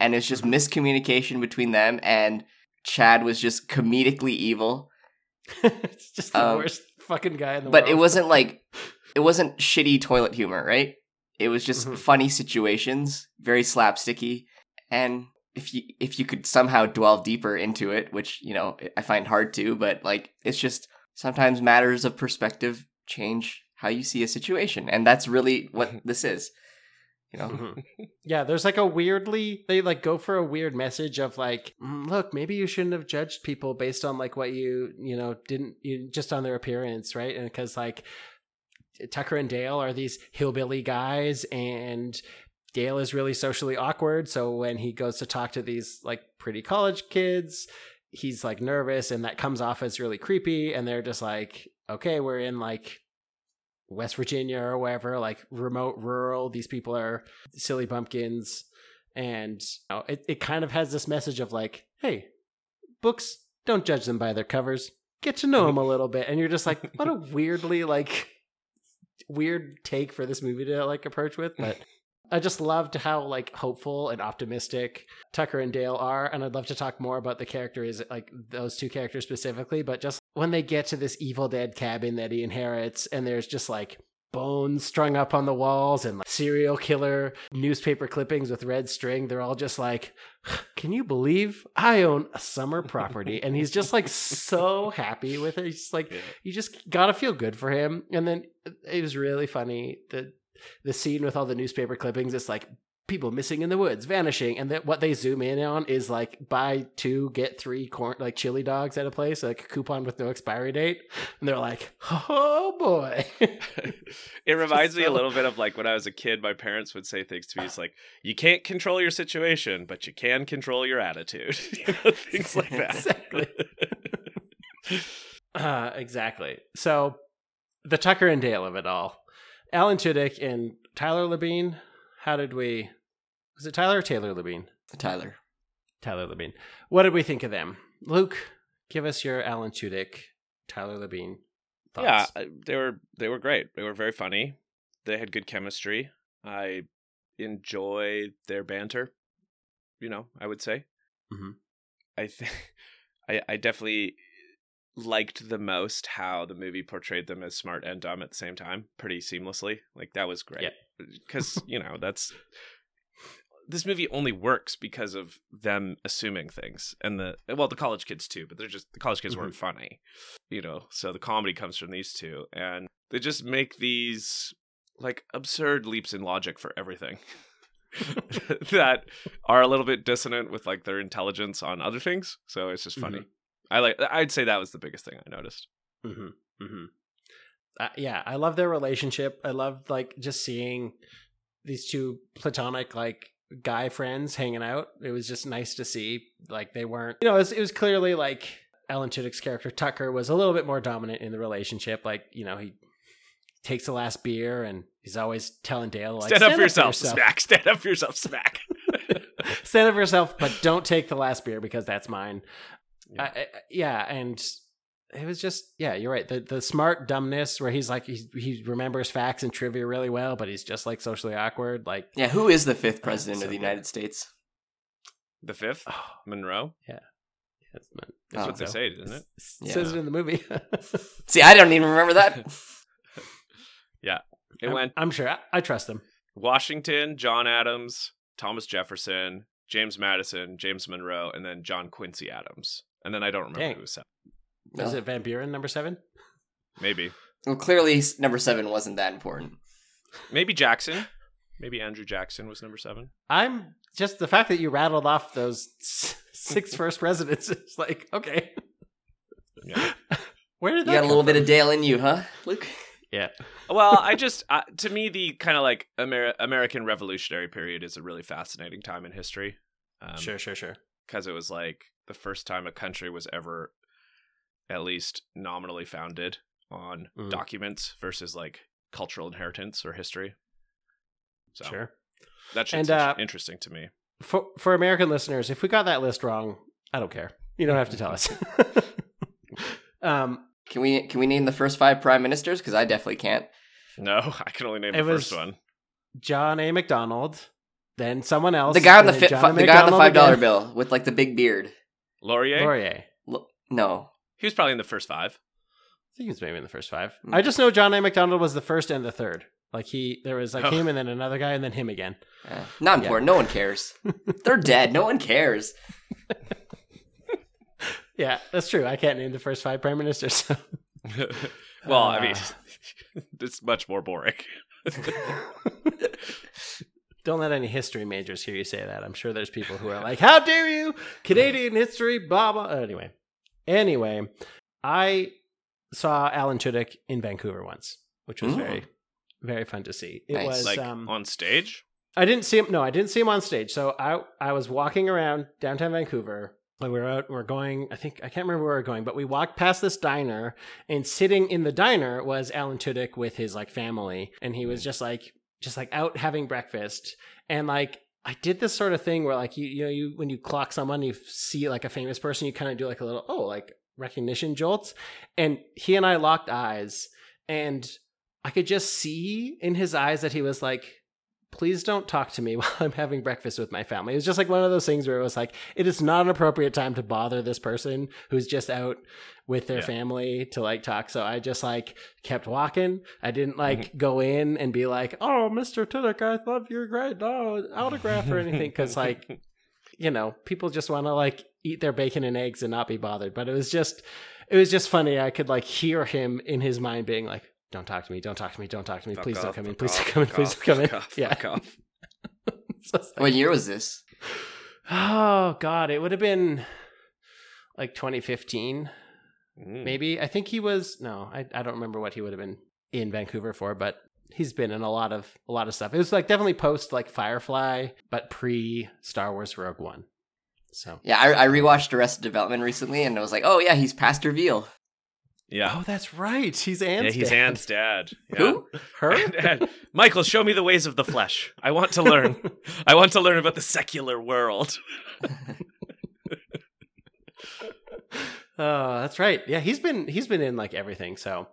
and it's just miscommunication between them and chad was just comedically evil it's just the Um, worst fucking guy in the but world But it wasn't like it wasn't shitty toilet humor, right? It was just Mhm. funny situations, very slapsticky, and if you if you could somehow dwell deeper into it, which you know I find hard to, but like it's just sometimes matters of perspective change how you see a situation, and that's really what this is. You know, Mhm. Yeah, there's like a weirdly they like go for a weird message of like, "Mm, look, maybe you shouldn't have judged people based on like what you you know didn't you, just on their appearance, right? And because like Tucker and Dale are these hillbilly guys, and Dale is really socially awkward. So when he goes to talk to these like pretty college kids, he's like nervous, and that comes off as really creepy. And they're just like, okay, we're in like West Virginia or wherever, like remote, rural. These people are silly bumpkins. And you know, it, it kind of has this message of like, hey, books, don't judge them by their covers. Get to know them a little bit. And you're just like, what a weirdly like weird take for this movie to like approach with. But I just loved how like hopeful and optimistic Tucker and Dale are, and I'd love to talk more about the characters, like those two characters specifically. But just when they get to this Evil Dead cabin that he inherits, and there's just like bones strung up on the walls and like serial killer newspaper clippings with red string, they're all just like, "Can you believe I own a summer property?" and he's just like so happy with it. He's like, you just gotta feel good for him. And then it was really funny the the scene with all the newspaper clippings. It's like people missing in the woods, vanishing, and that what they zoom in on is like buy two get three corn like chili dogs at a place, like a coupon with no expiry date, and they're like, oh boy. it reminds me a little bit of like when I was a kid, my parents would say things to me. It's like you can't control your situation, but you can control your attitude. Things like that. Exactly. Uh, exactly. So, the Tucker and Dale of it all. Alan Tudyk and Tyler Labine. How did we? Was it Tyler or Taylor Labine? Tyler. Tyler Labine. What did we think of them? Luke, give us your Alan Tudyk, Tyler Labine thoughts. Yeah, they were they were great. They were very funny. They had good chemistry. I enjoy their banter. You know, I would say. Mhm. I think I I definitely liked the most how the movie portrayed them as smart and dumb at the same time, pretty seamlessly. Like that was great. Because you know that's this movie only works because of them assuming things and the well the college kids too but they're just the college kids weren't mm-hmm. funny you know so the comedy comes from these two and they just make these like absurd leaps in logic for everything that are a little bit dissonant with like their intelligence on other things so it's just funny. Mm-hmm. I like i'd say that was the biggest thing i noticed. Mm-hmm. mm-hmm. Uh, yeah, I love their relationship. I love like just seeing these two platonic like guy friends hanging out. It was just nice to see. Like they weren't, you know, it was, it was clearly like Alan Tudyk's character Tucker was a little bit more dominant in the relationship. Like you know he takes the last beer and he's always telling Dale like stand, up for yourself smack stand up for yourself smack stand up for yourself, but don't take the last beer because that's mine. Yeah, I, I, yeah and it was just yeah, you're right. The the smart dumbness where he's like he he remembers facts and trivia really well, but he's just like socially awkward. Like Yeah, who is the fifth oh, president so of the good. United States? the fifth oh. monroe yeah, That's, not, That's Oh. what they say, isn't it? it says it in the movie. See, I don't even remember that. Yeah. It I'm, went I'm sure. I, I trust him. Washington, John Adams, Thomas Jefferson, James Madison, James Monroe, and then John Quincy Adams. And then I don't remember Dang. who was seven. Was No. it Van Buren number seven? Maybe. Well, clearly number seven wasn't that important. Maybe Jackson. Maybe Andrew Jackson was number seven. I'm just the fact that you rattled off those six first presidents. It's like okay, Yeah. where did You that got a come little bit of Dale in you, huh, Luke? yeah. well, I just uh, to me the kind of like Amer- American Revolutionary period is a really fascinating time in history. Um, sure, sure, sure. because it was like the first time a country was ever at least nominally founded on Mhm. documents versus like cultural inheritance or history. So Sure. that shit's And, uh, interesting to me. For for American listeners, if we got that list wrong, I don't care. You don't have to tell us. um, Can we can we name the first five prime ministers? Because I definitely can't. No, I can only name It the first was- one. John A. Macdonald, then someone else. The guy on the then fi- John A. the guy on the five dollar bill with like the big beard. Laurier. Laurier. L- no, He was probably in the first five. I think he was maybe in the first five. Hmm. I just know John A. Macdonald was the first and the third. Like he, there was like Oh. him and then another guy and then him again. Eh, not important. No one cares. They're dead. No one cares. Yeah, that's true. I can't name the first five prime ministers. so- well, I Uh. mean, it's much more boring. Don't let any history majors hear you say that. I'm sure there's people who are like, "How dare you, Canadian history?" Blah blah. Anyway, anyway, I saw Alan Tudyk in Vancouver once, which was Ooh. very, very fun to see. It Nice. was like um, on stage. I didn't see him. No, I didn't see him on stage. So I I was walking around downtown Vancouver. We were out. We are going. I think I can't remember where we're going, but we walked past this diner, and sitting in the diner was Alan Tudyk with his like family, and he was just like just like out having breakfast, and like. I did this sort of thing where, like, you you know, you when you clock someone, you see like a famous person, you kind of do like a little oh, like recognition jolts, and he and I locked eyes, and I could just see in his eyes that he was like, please don't talk to me while I'm having breakfast with my family. It was just like one of those things where it was like, it is not an appropriate time to bother this person who's just out with their Yeah. family to like talk. So I just like kept walking. I didn't like mm-hmm. go in and be like, oh, Mr. Tudyk, I love your great oh, autograph or anything. Cause like, you know, people just want to like eat their bacon and eggs and not be bothered. But it was just, it was just funny. I could like hear him in his mind being like, don't talk to me, don't talk to me, don't talk to me, Fuck please don't come in, please off, don't come in, fuck please don't come in. fuck off, Yeah. fuck off. So like- What year was this? Oh God, it would have been like 2015, Mm. maybe. I think he was no, I I don't remember what he would have been in Vancouver for, but he's been in a lot of a lot of stuff. It was like definitely post like Firefly, but pre Star Wars Rogue One. So Yeah, I, I rewatched Arrested Development recently, and I was like, oh yeah, he's Pastor Veal. Yeah. oh, that's right. He's Ann's yeah, he's dad. Ann's dad. Yeah. Who? Her. Dad, Michael, show me the ways of the flesh. I want to learn. I want to learn about the secular world. Oh, that's right. Yeah, he's been he's been in like everything. So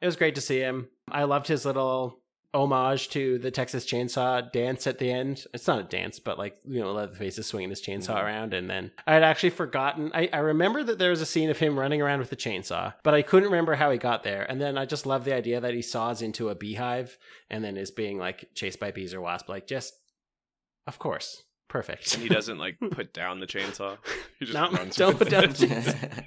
it was great to see him. I loved his little homage to the Texas Chainsaw dance at the end. It's not a dance, but like you know, Leatherface is swinging his chainsaw mm-hmm. around, and then I had actually forgotten. I, I remember that there was a scene of him running around with the chainsaw, but I couldn't remember how he got there. And then I just love the idea that he saws into a beehive and then is being like chased by bees or wasps. Like just, of course, perfect. And he doesn't like put down the chainsaw. He just No, runs don't with put down the chainsaw.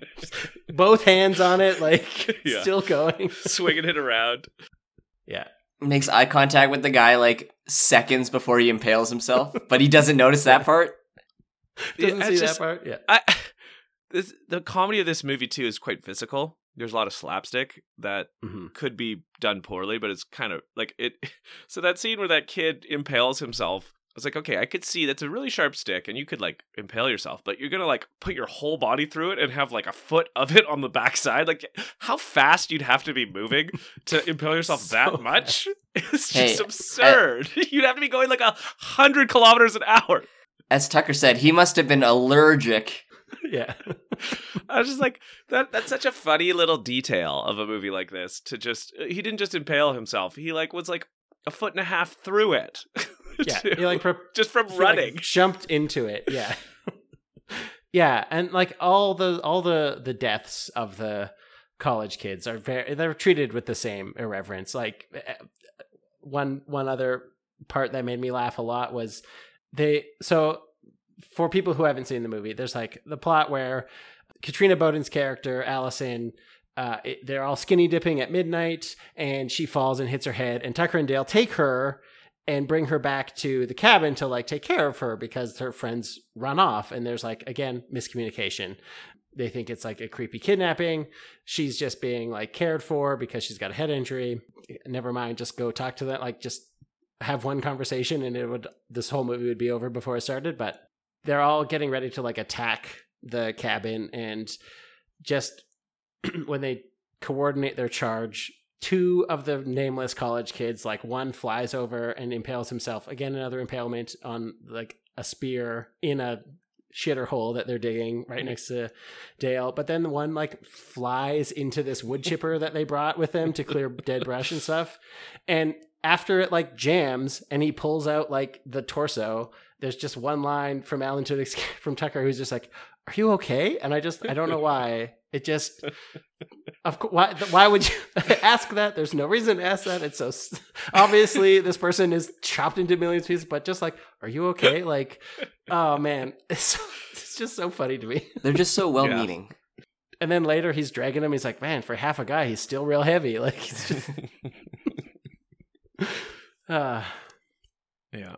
Both hands on it, like Yeah. still going. swinging it around. Yeah. Makes eye contact with the guy like seconds before he impales himself, but he doesn't notice that part. Doesn't Yeah, see it's that part. Yeah. I, this, the comedy of this movie too is quite physical. There's a lot of slapstick that Mhm. could be done poorly, but it's kind of like it. So that scene where that kid impales himself, I was like, okay, I could see that's a really sharp stick, and you could like impale yourself, but you're gonna like put your whole body through it and have like a foot of it on the backside. Like, how fast you'd have to be moving to impale yourself So that much? It's Hey, just absurd. you'd have to be going like a hundred kilometers an hour. As Tucker said, he must have been allergic. Yeah. I was just like that. That's such a funny little detail of a movie like this. To just he didn't just impale himself. He like was like a foot and a half through it. Yeah. He like just from he, like, running. jumped into it. Yeah. Yeah, and like all the all the the deaths of the college kids are very they're treated with the same irreverence. Like eh, one one other part that made me laugh a lot was they so for people who haven't seen the movie, there's like the plot where Katrina Bowden's character Allison uh, it, they're all skinny dipping at midnight, and she falls and hits her head. And Tucker and Dale take her and bring her back to the cabin to like take care of her because her friends run off. And there's like again miscommunication. They think it's like a creepy kidnapping. She's just being like cared for because she's got a head injury. Never mind, just go talk to them. Like just have one conversation, and it would this whole movie would be over before it started. But they're all getting ready to like attack the cabin and just when they coordinate their charge, two of the nameless college kids, like one flies over and impales himself. Again, another impalement on like a spear in a shitter hole that they're digging right mm-hmm. next to Dale. But then the one like flies into this wood chipper that they brought with them to clear dead brush and stuff. And after it like jams and he pulls out like the torso, there's just one line from Alan to from Tucker who's just like, "Are you okay?" And I just I don't know why it just of course why why would you ask that? There's no reason to ask that. It's so obviously this person is chopped into millions of pieces, but just like, "Are you okay?" Like, oh man, it's it's just so funny to me. They're just so well-meaning. Yeah. And then later he's dragging him. He's like, "Man, for half a guy, he's still real heavy." Like, he's just. uh, yeah.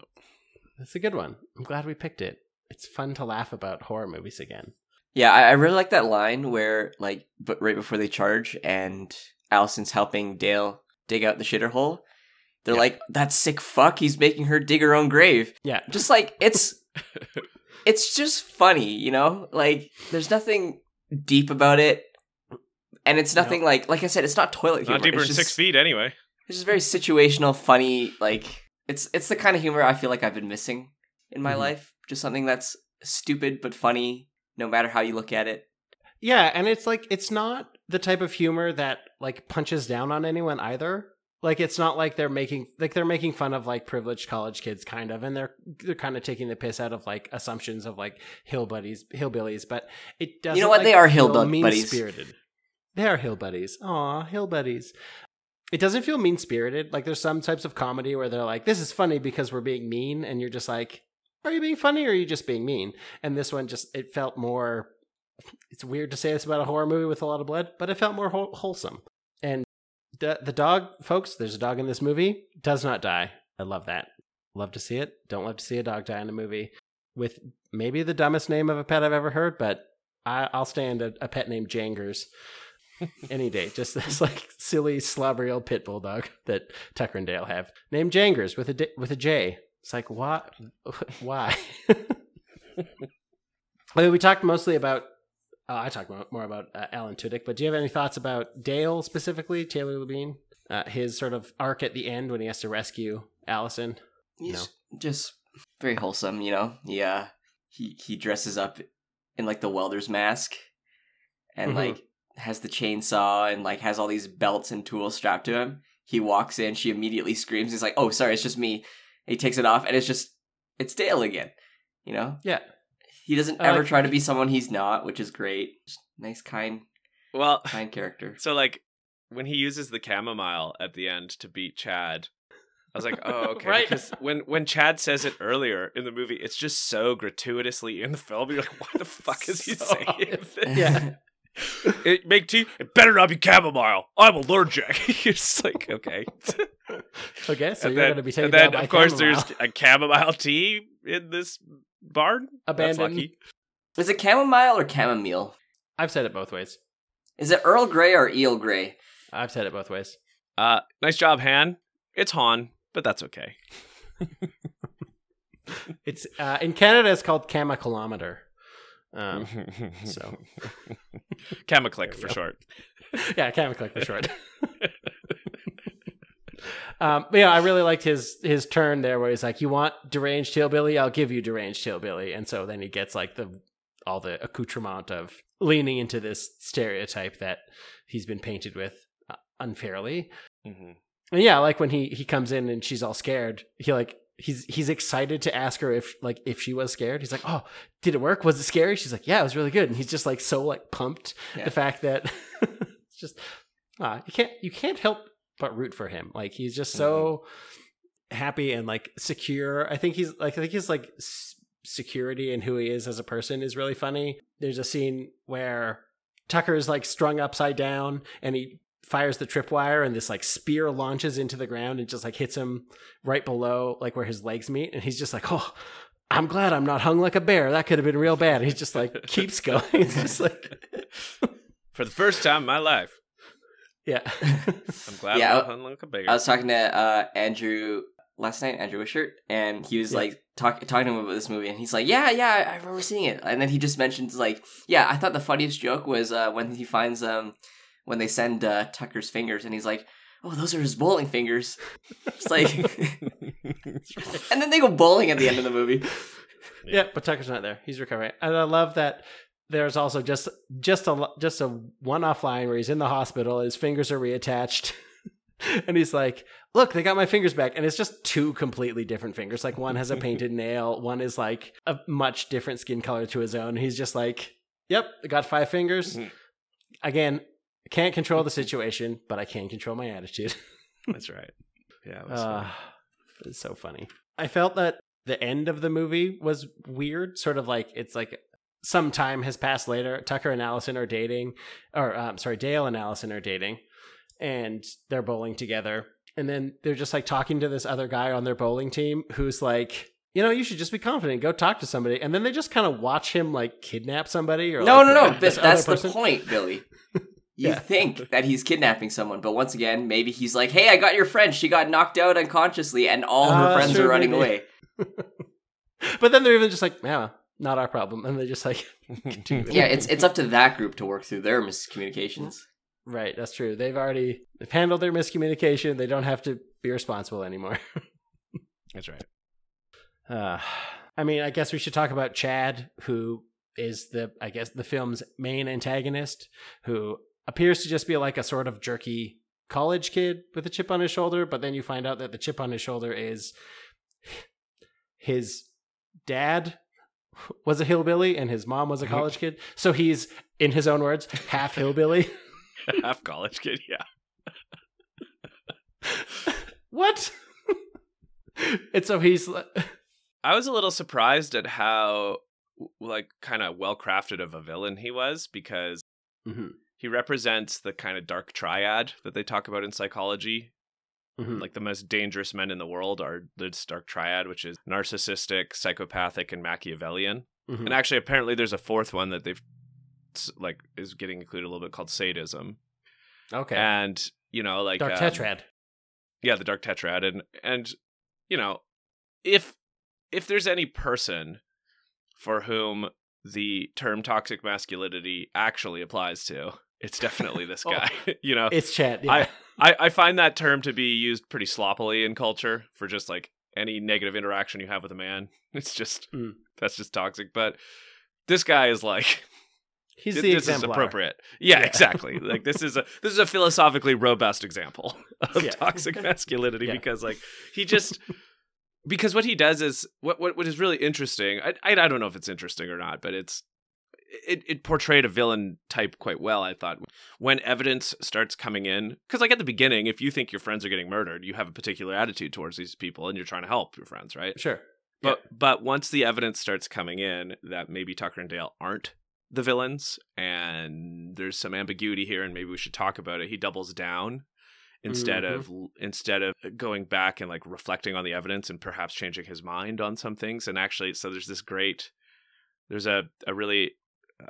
It's a good one. I'm glad we picked it. It's fun to laugh about horror movies again. Yeah, I, I really like that line where, like, but right before they charge and Allison's helping Dale dig out the shitter hole. They're yeah. like, "That sick fuck, he's making her dig her own grave." Yeah, just like it's, it's just funny, you know. Like, there's nothing deep about it, and it's nothing like, like I said, it's not toilet humor. Not deeper it's than just, six feet, anyway. It's just very situational, funny. Like, it's it's the kind of humor I feel like I've been missing in my mm-hmm. life. Just something that's stupid but funny, no matter how you look at it. Yeah, and it's like it's not the type of humor that like punches down on anyone either. Like it's not like they're making like they're making fun of like privileged college kids kind of and they're they're kind of taking the piss out of like assumptions of like hillbuddies hillbillies, but it doesn't You know what like, they are hillbuddies. spirited. They are hill buddies. Aw, hill buddies. It doesn't feel mean spirited. Like there's some types of comedy where they're like, "This is funny because we're being mean," and you're just like, "Are you being funny or are you just being mean?" And this one just it felt more. It's weird to say this about a horror movie with a lot of blood, but it felt more whole- wholesome. And the the dog, folks, there's a dog in this movie, does not die. I love that. Love to see it. Don't love to see a dog die in a movie with maybe the dumbest name of a pet I've ever heard, but I, will stand a, a pet named Jangers any day. Just this like silly slobbery old pit bull dog that Tucker and Dale have, named Jangers with a with a J. It's like what? Why? I mean, we talked mostly about. Uh, I talked more about uh, Alan Tudyk, but do you have any thoughts about Dale specifically, Taylor Labine? Uh, his sort of arc at the end when he has to rescue Allison. He's no. just very wholesome, you know. Yeah, he he dresses up in like the welder's mask, and mm-hmm. like has the chainsaw and like has all these belts and tools strapped to him. He walks in, she immediately screams. He's like, "Oh, sorry, it's just me." He takes it off, and it's just it's Dale again. You know? Yeah. He doesn't ever try to be someone he's not, which is great. Just nice, kind, well, kind character. So like when he uses the chamomile at the end to beat Chad, I was like, oh, okay. right. Because when when Chad says it earlier in the movie, it's just so gratuitously in the film. You're like, what the fuck is he so saying? yeah it, make tea. It better not be chamomile. I'm allergic. You're just like, okay. okay, so and you're then, gonna be taking. And then, of course, chamomile. there's a chamomile tea in this barn. Abandoned. Is it chamomile or chamomile? I've said it both ways. Is it Earl Grey or Eel Grey? I've said it both ways. Uh, nice job, Han. It's Han, but that's okay. it's uh, in Canada. It's called Cama Kilometer. Um, so, Camaclick for short. yeah, Camaclick for short. um, but yeah, I really liked his his turn there, where he's like, "You want deranged hillbilly? I'll give you deranged hillbilly," and so then he gets like the all the accoutrement of leaning into this stereotype that he's been painted with uh, unfairly. Mm-hmm. And yeah, like when he he comes in and she's all scared, he like he's he's excited to ask her if like if she was scared. He's like, "Oh, did it work? Was it scary?" She's like, "Yeah, it was really good." And he's just like so like pumped Yeah. the fact that it's just ah, you can't you can't help but root for him. Like he's just so happy and like secure. I think he's like I think he's like s- security and who he is as a person is really funny. There's a scene where Tucker is like strung upside down and he fires the tripwire and this like spear launches into the ground and just like hits him right below like where his legs meet and he's just like oh i'm glad i'm not hung like a bear that could have been real bad and he just like keeps going it's just like For the first time in my life, yeah I'm glad Yeah, I'm not hung like a beggar. I was talking to uh, Andrew last night, Andrew Wishart, and he was Yeah. like talk, talking to him about this movie, and he's like, "Yeah, yeah, I remember seeing it." And then he just mentions like, "Yeah, I thought the funniest joke was uh, when he finds um when they send uh, Tucker's fingers, and he's like." Oh, those are his bowling fingers. It's like, and then they go bowling at the end of the movie. yeah but tucker's not there he's recovering and i love that there's also just just a just a one-off line where he's in the hospital his fingers are reattached and he's like look they got my fingers back and it's just two completely different fingers like one has a painted nail one is like a much different skin color to his own he's just like yep i got five fingers Mhm. again can't control the situation but i can control my attitude That's right. Yeah. It was uh, it's so funny. I felt that the end of the movie was weird. Sort of like it's like some time has passed later. Tucker and Allison are dating, or um, sorry, Dale and Allison are dating, and they're bowling together. And then they're just like talking to this other guy on their bowling team who's like, you know, you should just be confident, go talk to somebody. And then they just kind of watch him like kidnap somebody or No, like, no, no. But this other that's the point, Billy. You Yeah. think that he's kidnapping someone, but once again, maybe he's like, "Hey, I got your friend. She got knocked out unconsciously, and all her that's friends true, are running maybe. away." But then they're even just like, yeah, not our problem, and they just like, continue. Yeah, it's it's up to that group to work through their miscommunications. Right, that's true. They've already they've handled their miscommunication. They don't have to be responsible anymore. That's right. Uh, I mean, I guess we should talk about Chad, who is the I guess the film's main antagonist, who appears to just be like a sort of jerky college kid with a chip on his shoulder, but then you find out that the chip on his shoulder is his dad was a hillbilly and his mom was a college kid. So he's in his own words, half hillbilly. Half college kid. Yeah. what? and so he's like, I was a little surprised at how like kind of well crafted of a villain he was because Mhm. He represents the kind of dark triad that they talk about in psychology. Mhm. Like the most dangerous men in the world are this dark triad, which is narcissistic, psychopathic, and Machiavellian. Mhm. And actually, apparently, there's a fourth one that they've like is getting included a little bit called sadism. okay, And you know, like Dark um, Tetrad. yeah the dark tetrad and and you know if if there's any person for whom the term toxic masculinity actually applies to it's definitely this Oh. guy you know It's Chad. Yeah. I, I i find that term to be used pretty sloppily in culture for just like any negative interaction you have with a man it's just Mm. that's just toxic but this guy is like He's this, the this is exemplar. appropriate yeah, Yeah. exactly like this is a this is a philosophically robust example of Yeah. toxic masculinity Yeah. because like he just because what he does is what what, what is really interesting I, I i don't know if it's interesting or not but it's it, it portrayed a villain type quite well i thought. When evidence starts coming in because like at the beginning if you think your friends are getting murdered you have a particular attitude towards these people and you're trying to help your friends right? Sure. but but once the evidence starts coming in that maybe Tucker and Dale aren't the villains and there's some ambiguity here and maybe we should talk about it, he doubles down instead mm-hmm. of instead of going back and like reflecting on the evidence and perhaps changing his mind on some things. And actually so there's this great there's a a really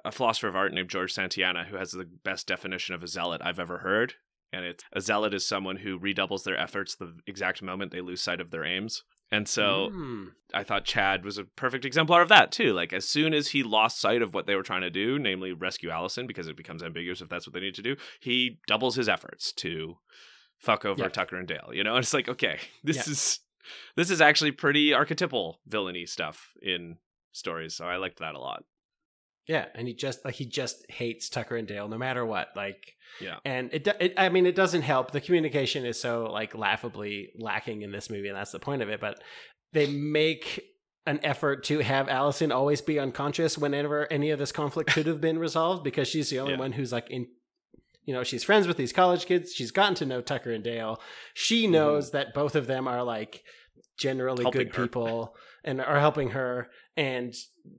a philosopher of art named George Santayana who has the best definition of a zealot I've ever heard and it's a zealot is someone who redoubles their efforts the exact moment they lose sight of their aims and so Mm. I thought Chad was a perfect exemplar of that too. Like as soon as he lost sight of what they were trying to do, namely rescue Allison, because it becomes ambiguous if that's what they need to do, he doubles his efforts to fuck over. Tucker and Dale. You know, and it's like, okay, this is this is actually pretty archetypal villainy stuff in stories. So I liked that a lot. Yeah, and he just like he just hates Tucker and Dale no matter what. Like, Yeah. and it, it I mean, it doesn't help. The communication is so like laughably lacking in this movie, and that's the point of it. But they make an effort to have Allison always be unconscious whenever any of this conflict could have been resolved because she's the only Yeah. one who's like in you know, she's friends with these college kids. She's gotten to know Tucker and Dale. She mm-hmm. knows that both of them are like generally Helping good her. people and are helping her and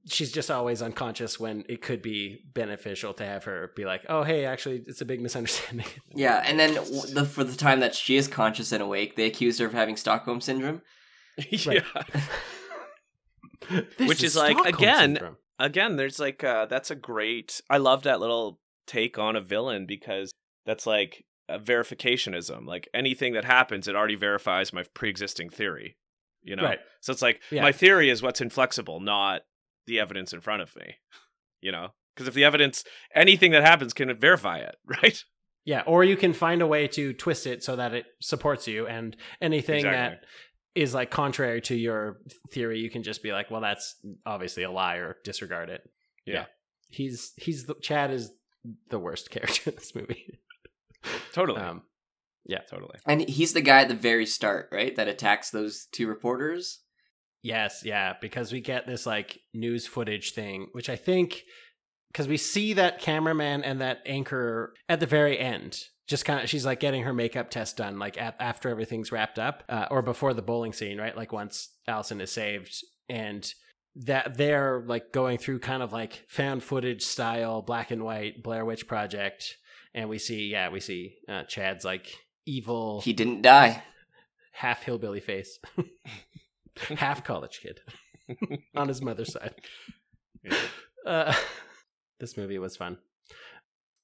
she's just always unconscious when it could be beneficial to have her be like, "Oh, hey, actually it's a big misunderstanding." Yeah, and then the, for the time that she is conscious and awake, they accuse her of having Stockholm syndrome. yeah. This Which is like, Stockholm again, syndrome. again, there's like uh that's a great I love that little take on a villain because that's like a verificationism. Like anything that happens, it already verifies my pre-existing theory. You know, Right. so it's like Yeah. my theory is what's inflexible, not the evidence in front of me. You know, because if the evidence, anything that happens can verify it, right? Yeah, or you can find a way to twist it so that it supports you, and anything Exactly. that is like contrary to your theory, you can just be like, "Well, that's obviously a lie," or disregard it. Yeah. He's he's the Chad is the worst character in this movie. Totally. Um, yeah, totally. And he's the guy at the very start, right? That attacks those two reporters. Yes, yeah, because we get this like news footage thing, which I think because we see that cameraman and that anchor at the very end. Just kind of, she's like getting her makeup test done, like at, after everything's wrapped up, uh, or before the bowling scene, right? Like once Allison is saved, and that they're like going through kind of like found footage style black and white Blair Witch Project, and we see, yeah, we see uh, Chad's like evil He didn't die. half hillbilly face, half college kid on his mother's side. Uh, this movie was fun.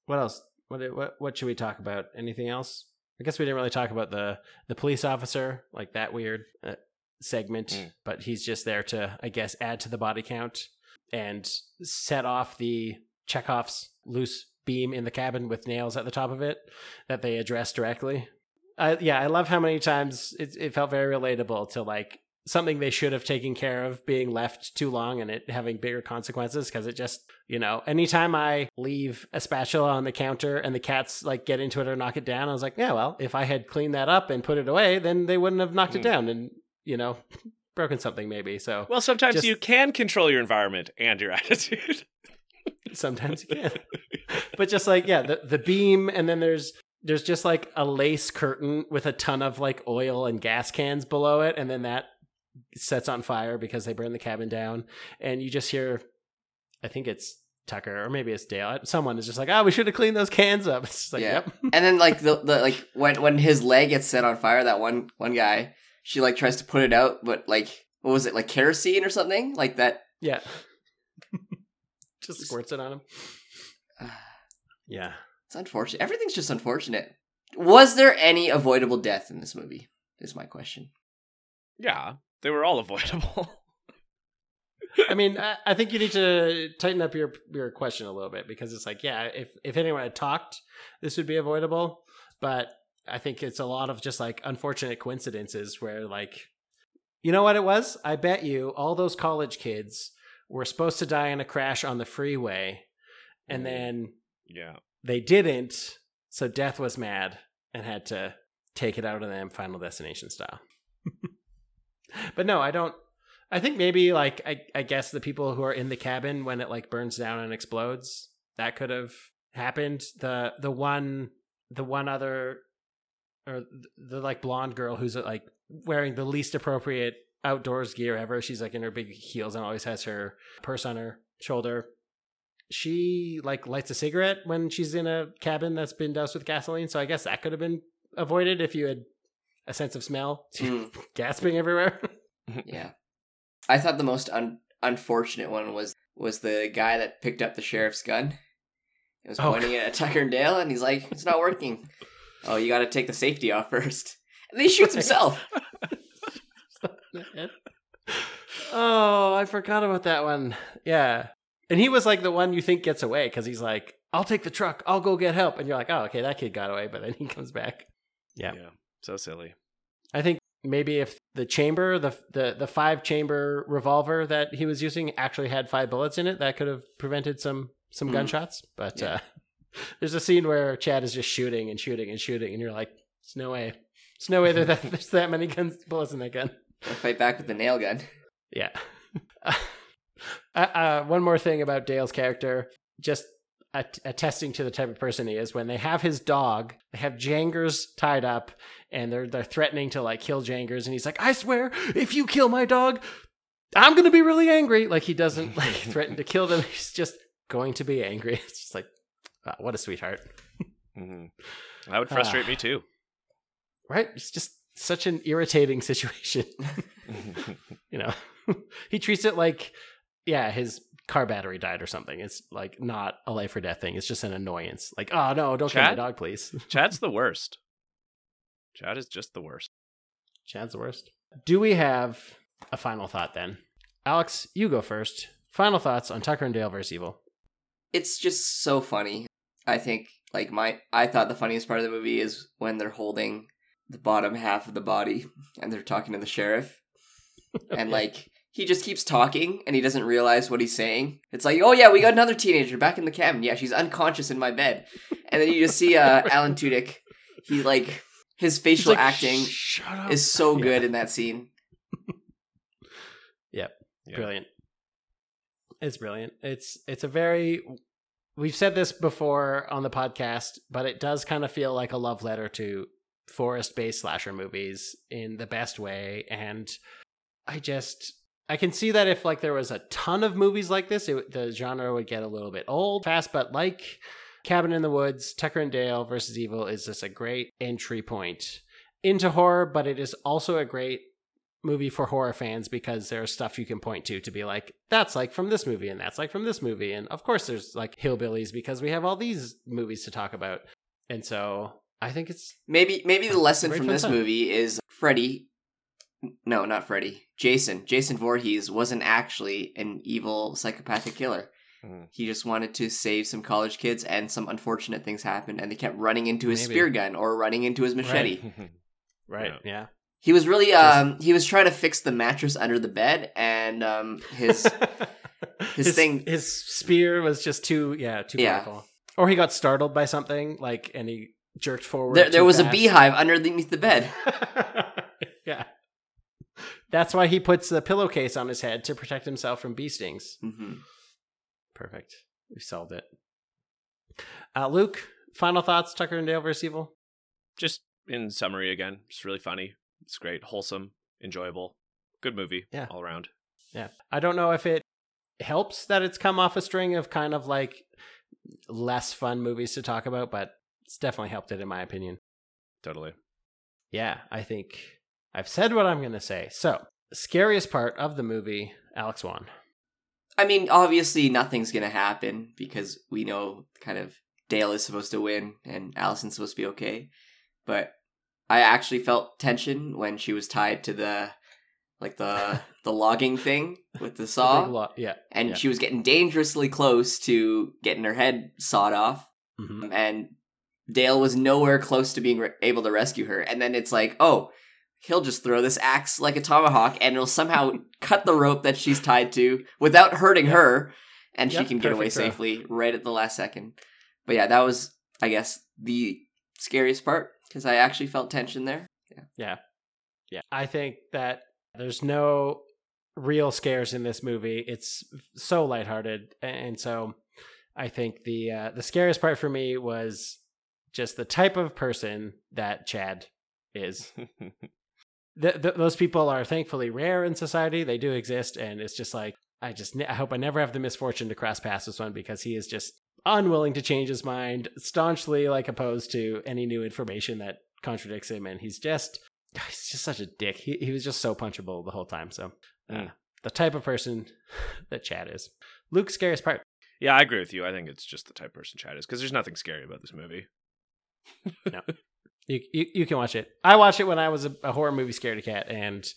What else? What what what should we talk about? Anything else? I guess we didn't really talk about the the police officer, like that weird uh, segment, Mm. but he's just there to, I guess, add to the body count and set off the Chekhov's loose beam in the cabin with nails at the top of it that they address directly. I, yeah, I love how many times it, it felt very relatable to like something they should have taken care of being left too long and it having bigger consequences because it just you know anytime i leave a spatula on the counter and the cats like get into it or knock it down i was like yeah well if i had cleaned that up and put it away then they wouldn't have knocked it Hmm. down and you know broken something maybe so Well, sometimes Just- you can control your environment and your attitude. Sometimes you can. But just like yeah the, the beam and then there's there's just like a lace curtain with a ton of like oil and gas cans below it and then that sets on fire because they burn the cabin down. And you just hear i think it's tucker or maybe it's dale someone is just like oh we should have cleaned those cans up. It's just like yeah. yep. And then like the, the like when when his leg gets set on fire, that one one guy, she like tries to put it out, but like what was it like kerosene or something? Like that? yeah just squirts it on him yeah It's unfortunate. Everything's just unfortunate. Was there any avoidable death in this movie? Is my question. yeah, they were all avoidable. I mean, I, I think you need to tighten up your your question a little bit because it's like, yeah, if if anyone had talked, this would be avoidable. But I think it's a lot of just like unfortunate coincidences where, like, you know what it was? I bet you all those college kids were supposed to die in a crash on the freeway, and mm. then yeah. they didn't. So death was mad and had to take it out of them, Final Destination style. but no, I don't. I think maybe like I, I guess the people who are in the cabin when it like burns down and explodes that could have happened. The the one the one other or the, the like blonde girl who's like wearing the least appropriate outdoors gear ever. She's like in her big heels and always has her purse on her shoulder. She like lights a cigarette when she's in a cabin that's been doused with gasoline. So I guess that could have been avoided if you had a sense of smell. Mm. Gasping everywhere. yeah. I thought the most un- unfortunate one was was the guy that picked up the sheriff's gun. It was Oh, pointing it at Tucker and Dale, and he's like, "It's not working. Oh, you got to take the safety off first. And then he shoots himself. Oh, I forgot about that one. Yeah. And he was like the one you think gets away because he's like, I'll take the truck. I'll go get help. And you're like, oh, okay, that kid got away. But then he comes back. Yeah. Yeah. So silly. I think maybe if the chamber, the the the five chamber revolver that he was using actually had five bullets in it, that could have prevented some some Hmm. gunshots. But Yeah. uh, there's a scene where Chad is just shooting and shooting and shooting, and you're like, "There's no way, there's no way that that- there's that many guns bullets in that gun." Gotta fight back with the nail gun. Yeah. uh, uh, one more thing about Dale's character, just att- attesting to the type of person he is. When they have his dog, they have Jangers tied up, and they're they're threatening to like kill Jangers, and he's like, "I swear, if you kill my dog, I'm gonna be really angry." Like he doesn't like threaten to kill them; he's just going to be angry. It's just like, wow, what a sweetheart, hmm That would frustrate Ah. me too. right? It's just such an irritating situation. you know? He treats it like yeah his car battery died or something. It's like not a life or death thing. It's just an annoyance. Like oh no don't kill my dog please. Chad's the worst. Chad is just the worst. chad's the worst. Do we have a final thought then? Alex you go first. Final thoughts on tucker and dale versus evil. It's just so funny. I think like my I thought the funniest part of the movie is when they're holding the bottom half of the body and they're talking to the sheriff. And like he just keeps talking and he doesn't realize what he's saying. It's like, "Oh yeah, we got another teenager back in the cabin. Yeah, she's unconscious in my bed." And then you just see uh Alan Tudyk. He like his facial like, acting is so Yeah. good in that scene. Yep. Yeah. Brilliant. It's brilliant. It's it's a very we've said this before on the podcast, but it does kind of feel like a love letter to forest-based slasher movies in the best way and I just I can see that if like there was a ton of movies like this, it, the genre would get a little bit old fast, but like Cabin in the Woods, Tucker and Dale versus Evil is just a great entry point into horror, but it is also a great movie for horror fans because there's stuff you can point to to be like that's like from this movie and that's like from this movie and of course there's like hillbillies because we have all these movies to talk about. And so i think it's Maybe maybe the lesson from this time. movie is Freddy no, not Freddy. Jason. Jason Voorhees wasn't actually an evil psychopathic killer. Mhm. He just wanted to save some college kids and some unfortunate things happened and they kept running into his Maybe. spear gun or running into his machete. right Yeah. yeah, He was really um he was trying to fix the mattress under the bed and um his His thing- his spear was just too yeah too Yeah. powerful or he got startled by something like and he jerked forward there, there was a beehive underneath the bed. yeah that's why he puts the pillowcase on his head to protect himself from bee stings hmm Perfect. We solved it. Uh, Luke, final thoughts, Tucker and Dale versus Evil? just in summary again, it's really funny. It's great, wholesome, enjoyable, good movie Yeah. all around. Yeah. I don't know if it helps that it's come off a string of kind of like less fun movies to talk about, but it's definitely helped it in my opinion. Totally. Yeah, I think I've said what I'm going to say. So, scariest part of the movie, Alex Wan. I mean, obviously nothing's gonna happen because we know kind of Dale is supposed to win and Allison's supposed to be okay. But I actually felt tension when she was tied to the like the the logging thing with the The saw. big lo- yeah. and yeah. she was getting dangerously close to getting her head sawed off. Mhm. And Dale was nowhere close to being re- able to rescue her. And then it's like, oh, he'll just throw this axe like a tomahawk and it'll somehow cut the rope that she's tied to without hurting her. And she can get away throw. safely right at the last second. But yeah, that was, I guess, the scariest part because I actually felt tension there. Yeah. Yeah. I think that there's no real scares in this movie. It's so lighthearted. And so I think the uh, the scariest part for me was just the type of person that Chad is. Th- th- those people are thankfully rare in society. They do exist. And it's just like, I just, ne- I hope I never have the misfortune to cross paths with one because he is just unwilling to change his mind, staunchly like opposed to any new information that contradicts him. And he's just, he's just such a dick. He, he was just so punchable the whole time. So, uh, Mm. the type of person that Chad is. Luke's scariest part. Yeah, I agree with you. I think it's just the type of person Chad is because there's nothing scary about this movie. You, you you can watch it. I watched it when I was a, a horror movie scared cat, and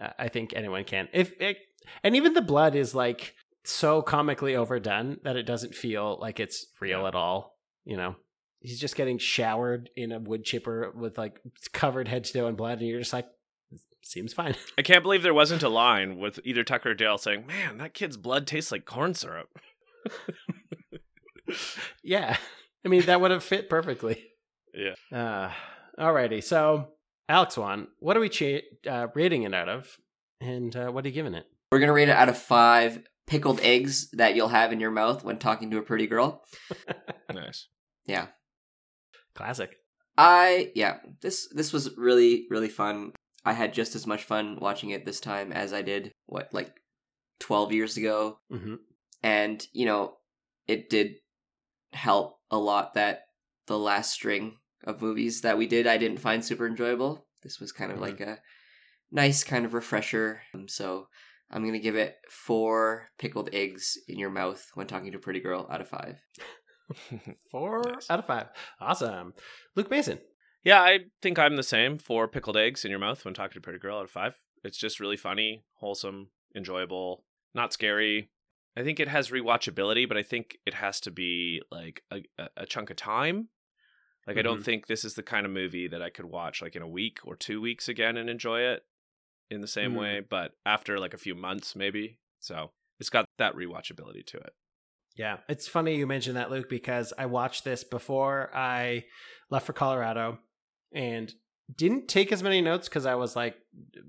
uh, I think anyone can. If it, and even the blood is like so comically overdone that it doesn't feel like it's real Yeah. at all. You know, he's just getting showered in a wood chipper with like covered head to toe in blood, and you're just like, seems fine. I can't believe there wasn't a line with either Tucker or Dale saying, "Man, that kid's blood tastes like corn syrup." yeah, I mean that would have fit perfectly. Yeah. Uh, alrighty, so Alex One, what are we cha- uh, rating it out of, and uh, what are you giving it? We're gonna rate it out of five pickled eggs that you'll have in your mouth when talking to a pretty girl. Nice. Yeah. Classic. I yeah, this this was really really fun. I had just as much fun watching it this time as I did what like 12 years ago. Mm-hmm. And, you know, it did help a lot that the last string of movies that we did I didn't find super enjoyable. This was kind of Mhm. like a nice kind of refresher. Um, so I'm going to give it 4 pickled eggs in your mouth when talking to a pretty girl out of 5. Four Nice. out of five. Awesome. Luke Mason. Yeah, I think I'm the same. Four pickled eggs in your mouth when talking to a pretty girl out of five. It's just really funny, wholesome, enjoyable, not scary. I think it has rewatchability, but I think it has to be like a, a, a chunk of time. Like I don't Mhm. think this is the kind of movie that I could watch like in a week or two weeks again and enjoy it in the same Mhm. way, but after like a few months maybe. So it's got that rewatchability to it. Yeah, it's funny you mentioned that, Luke, because I watched this before I left for Colorado and didn't take as many notes because I was like,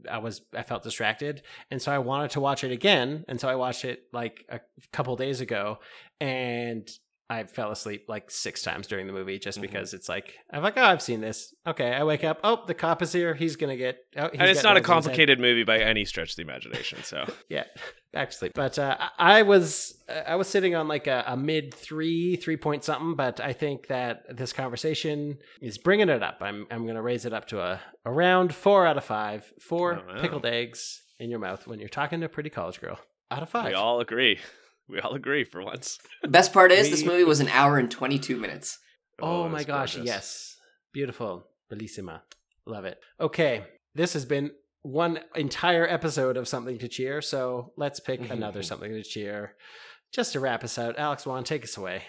I was, I felt distracted. And so I wanted to watch it again. And so I watched it like a couple days ago and I fell asleep like six times during the movie just Mhm. because it's like, I'm like, oh, I've seen this. Okay. I wake up. Oh, the cop is here. He's going to get, oh, he's and it's not a nails in his head. complicated movie by any stretch of the imagination. So yeah back to sleep but uh, i was i was sitting on like a, a mid three three point something but i think that this conversation is bringing it up i'm, I'm gonna raise it up to a around four out of five four Oh, pickled eggs in your mouth when you're talking to a pretty college girl out of five we all agree. We all agree for once. Best part is this movie was an hour and 22 minutes. Oh, it my gosh, gorgeous. yes. Beautiful. Bellissima. Love it. Okay. This has been one entire episode of Something to Cheer. So let's pick another Something to Cheer. Just to wrap us out, Alex Wan, take us away.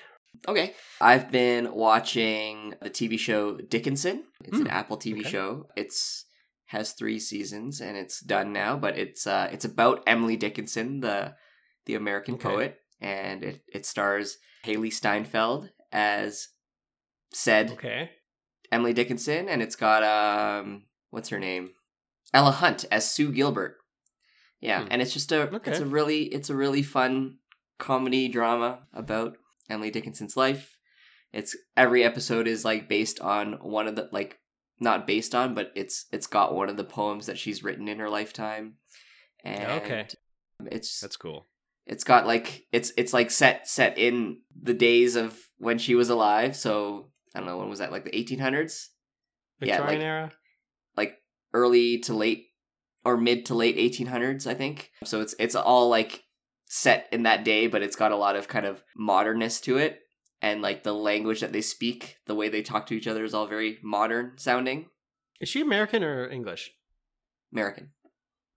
Okay. I've been watching the TV show Dickinson. It's an Apple TV okay. show. It's has 3 seasons and it's done now, but it's uh it's about Emily Dickinson, the the American Okay. poet, and it it stars Hailee Steinfeld as said Okay. Emily Dickinson and it's got um what's her name? Ella Hunt as Sue Gilbert. Yeah, Hmm. and it's just a it's a really it's a really fun comedy drama about Emily Dickinson's life. It's every episode is like based on one of the like not based on, but it's it's got one of the poems that she's written in her lifetime. And Okay. it's That's cool. It's got like it's it's like set set in the days of when she was alive. So I don't know when was that like the 1800s, Yeah, Victorian like- era? like early to late or mid to late 1800s, I think. So it's it's all like set in that day, but it's got a lot of kind of modernness to it, and like the language that they speak, the way they talk to each other is all very modern sounding, Is she American or English? American.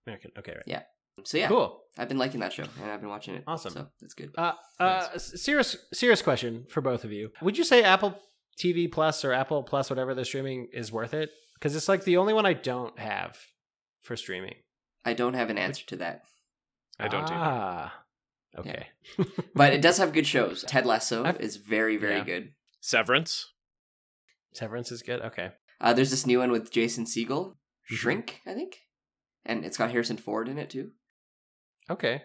American. Okay, right. Yeah. So yeah, Cool. I've been liking that show and I've been watching it. Awesome. So that's good. Uh, uh, s- serious, serious question for both of you. Would you say Apple TV Plus or Apple Plus, whatever the streaming, is worth it? Because it's like the only one I don't have for streaming. I don't have an answer to that. I don't either. Ah, okay. But it does have good shows. Ted Lasso I've- is very, very yeah. good. Severance. Severance is good. Okay. Uh, there's this new one with Jason Segel, Mm-hmm. Shrink, I think, and it's got Harrison Ford in it too. Okay.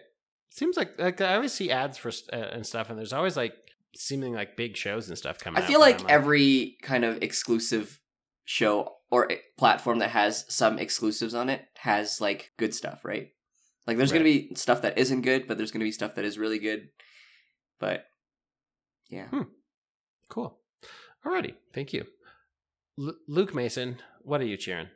Seems like like I always see ads for uh, and stuff, and there's always like seeming like big shows and stuff coming. I feel like I'm every kind of exclusive show or platform that has some exclusives on it has like good stuff, right? Like there's Right. going to be stuff that isn't good, but there's going to be stuff that is really good. But yeah. Hmm. cool. Alrighty, thank you, Lu Luke Mason. What are you cheering?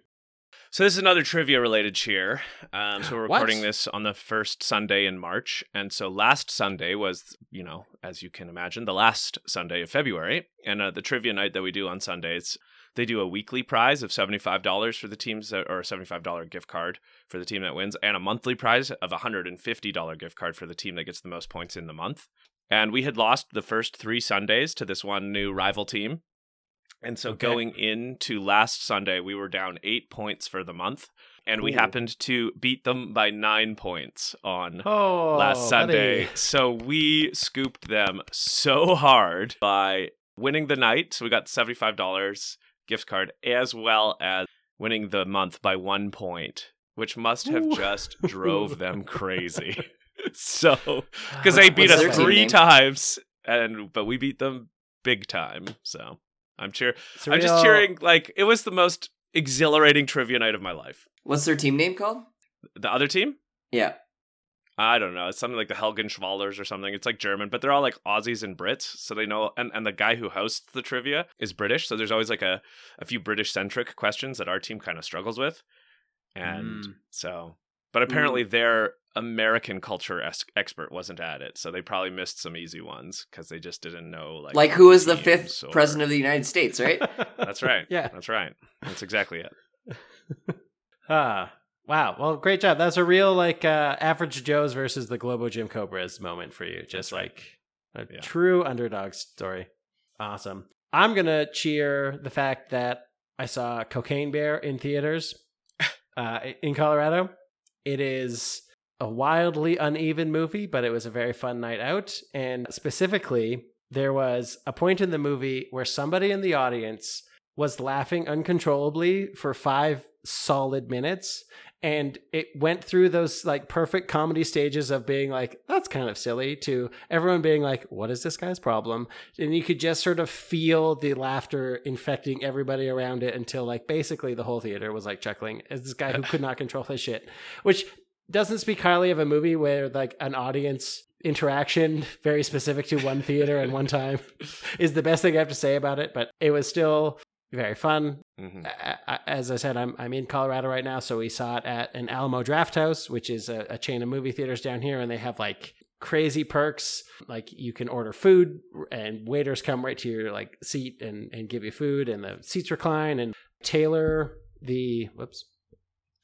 So this is another trivia related cheer. Um, so we're What? recording this on the first Sunday in March, and so last Sunday was, you know, as you can imagine, the last Sunday of February. And uh, the trivia night that we do on Sundays, they do a weekly prize of seventy five dollars for the teams that, or a seventy five dollar gift card for the team that wins, and a monthly prize of a hundred and fifty dollar gift card for the team that gets the most points in the month. And we had lost the first three Sundays to this one new rival team. And so Okay. going into last Sunday, we were down eight points for the month, and we Ooh. happened to beat them by nine points on Oh, last Sunday. buddy. So we scooped them so hard by winning the night. So we got seventy-five dollars gift card as well as winning the month by one point, which must have Ooh. just drove them crazy. so, because they beat What's us three times, and but we beat them big time. So I'm cheer. I'm just cheering. Like it was the most exhilarating trivia night of my life. What's their team name called? The other team. Yeah. I don't know. It's something like the Helgenschwallers or something. It's like German, but they're all like Aussies and Brits, so they know. And, and the guy who hosts the trivia is British, so there's always like a, a few British centric questions that our team kind of struggles with. And Mm. so, but apparently their American culture es- expert wasn't at it, so they probably missed some easy ones because they just didn't know like Like, who was the fifth or- president of the United States, right? That's right. Yeah. that's right. That's exactly it. Ah, wow. Well, great job. That's a real like uh, average Joe's versus the Globo Gym Cobras moment for you. Just That's right. like a Yeah. true underdog story. Awesome. I'm gonna cheer the fact that I saw Cocaine Bear in theaters uh, in Colorado. It is a wildly uneven movie, but it was a very fun night out. And specifically, there was a point in the movie where somebody in the audience was laughing uncontrollably for five solid minutes. And it went through those like perfect comedy stages of being like, that's kind of silly, to everyone being like, what is this guy's problem? And you could just sort of feel the laughter infecting everybody around it until like basically the whole theater was like chuckling as this guy who could not control his shit, which doesn't speak highly of a movie where like an audience interaction very specific to one theater and one time is the best thing I have to say about it. But it was still very fun. Mhm. I- I- As I said, I'm I'm in Colorado right now, so we saw it at an Alamo Drafthouse, which is a, a chain of movie theaters down here, and they have like crazy perks. Like you can order food, and waiters come right to your like seat and and give you food, and the seats recline and tailor the whoops.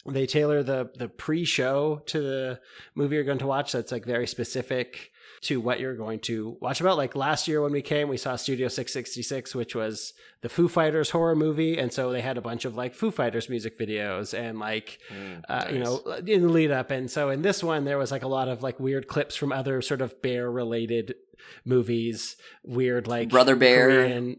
They tailor the the pre-show to the movie you're going to watch. That's like very specific to what you're going to watch about. Like last year when we came, we saw Studio 666, which was the Foo Fighters horror movie, and so they had a bunch of like Foo Fighters music videos and like Mm, uh, you know in the lead up. And so in this one, there was like a lot of like weird clips from other sort of bear related movies, weird like Brother Bear. Korean-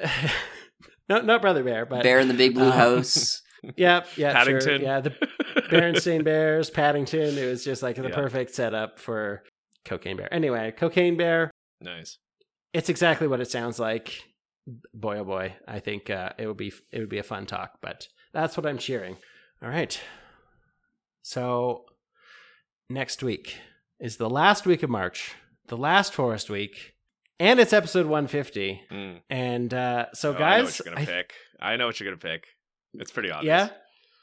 no, not Brother Bear, but Bear in the Big Blue um, House. Yep, yeah, Paddington. Sure. Yeah, the Berenstain Bears, Paddington. It was just like the Yeah. perfect setup for Cocaine Bear. Anyway, Cocaine Bear. nice. It's exactly what it sounds like. Boy, oh boy, I think uh, it would be it would be a fun talk. But that's what I'm cheering. All right. So next week is the last week of March, the last Forest Week, and it's episode 150. Mm. And uh, so, Oh, I know what guys, you're gonna I- pick. I know what you're gonna pick. It's pretty obvious. yeah,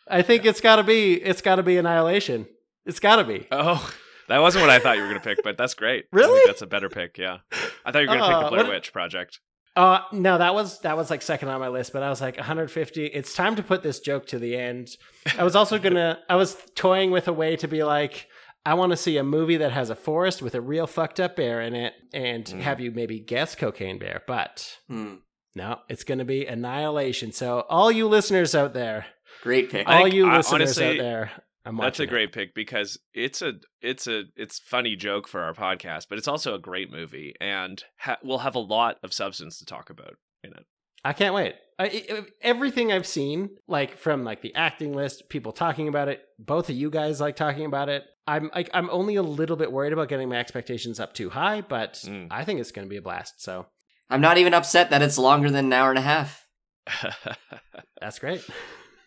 I think it's got to be it's got to be Annihilation. It's got to be. Oh, that wasn't what I thought you were gonna pick, but that's great. I Really? think that's a better pick. Yeah, I thought you were gonna pick Uh, the Blair Witch Project. Uh no, that was that was like second on my list, but I was like 150. It's time to put this joke to the end. I was also gonna I was toying with a way to be like, I want to see a movie that has a forest with a real fucked up bear in it, and Mm. have you maybe guess Cocaine Bear. But Hmm. No, it's gonna be Annihilation. So all you listeners out there, Great pick. All think- you I- listeners honestly, out there, I'm That's a watching it. great pick because it's a it's a it's funny joke for our podcast, but it's also a great movie and ha- we'll have a lot of substance to talk about in it. I can't wait. I, I- everything I've seen, like from like the acting list, people talking about it, both of you guys like talking about it. I'm like I'm only a little bit worried about getting my expectations up too high, but Mm. I think it's going to be a blast. So I'm not even upset that it's longer than an hour and a half. that's great.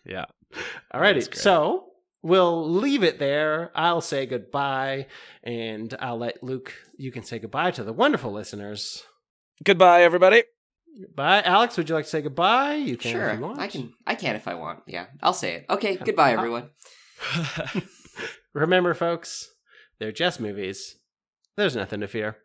yeah. Alrighty, That's great. so we'll leave it there. I'll say goodbye, and I'll let Luke. You can say goodbye to the wonderful listeners. Goodbye, everybody. Bye, Alex. Would you like to say goodbye? You can if you Sure, want. I can. I can if I want. Yeah, I'll say it. Okay, goodbye, everyone. Remember, folks, they're just movies. There's nothing to fear.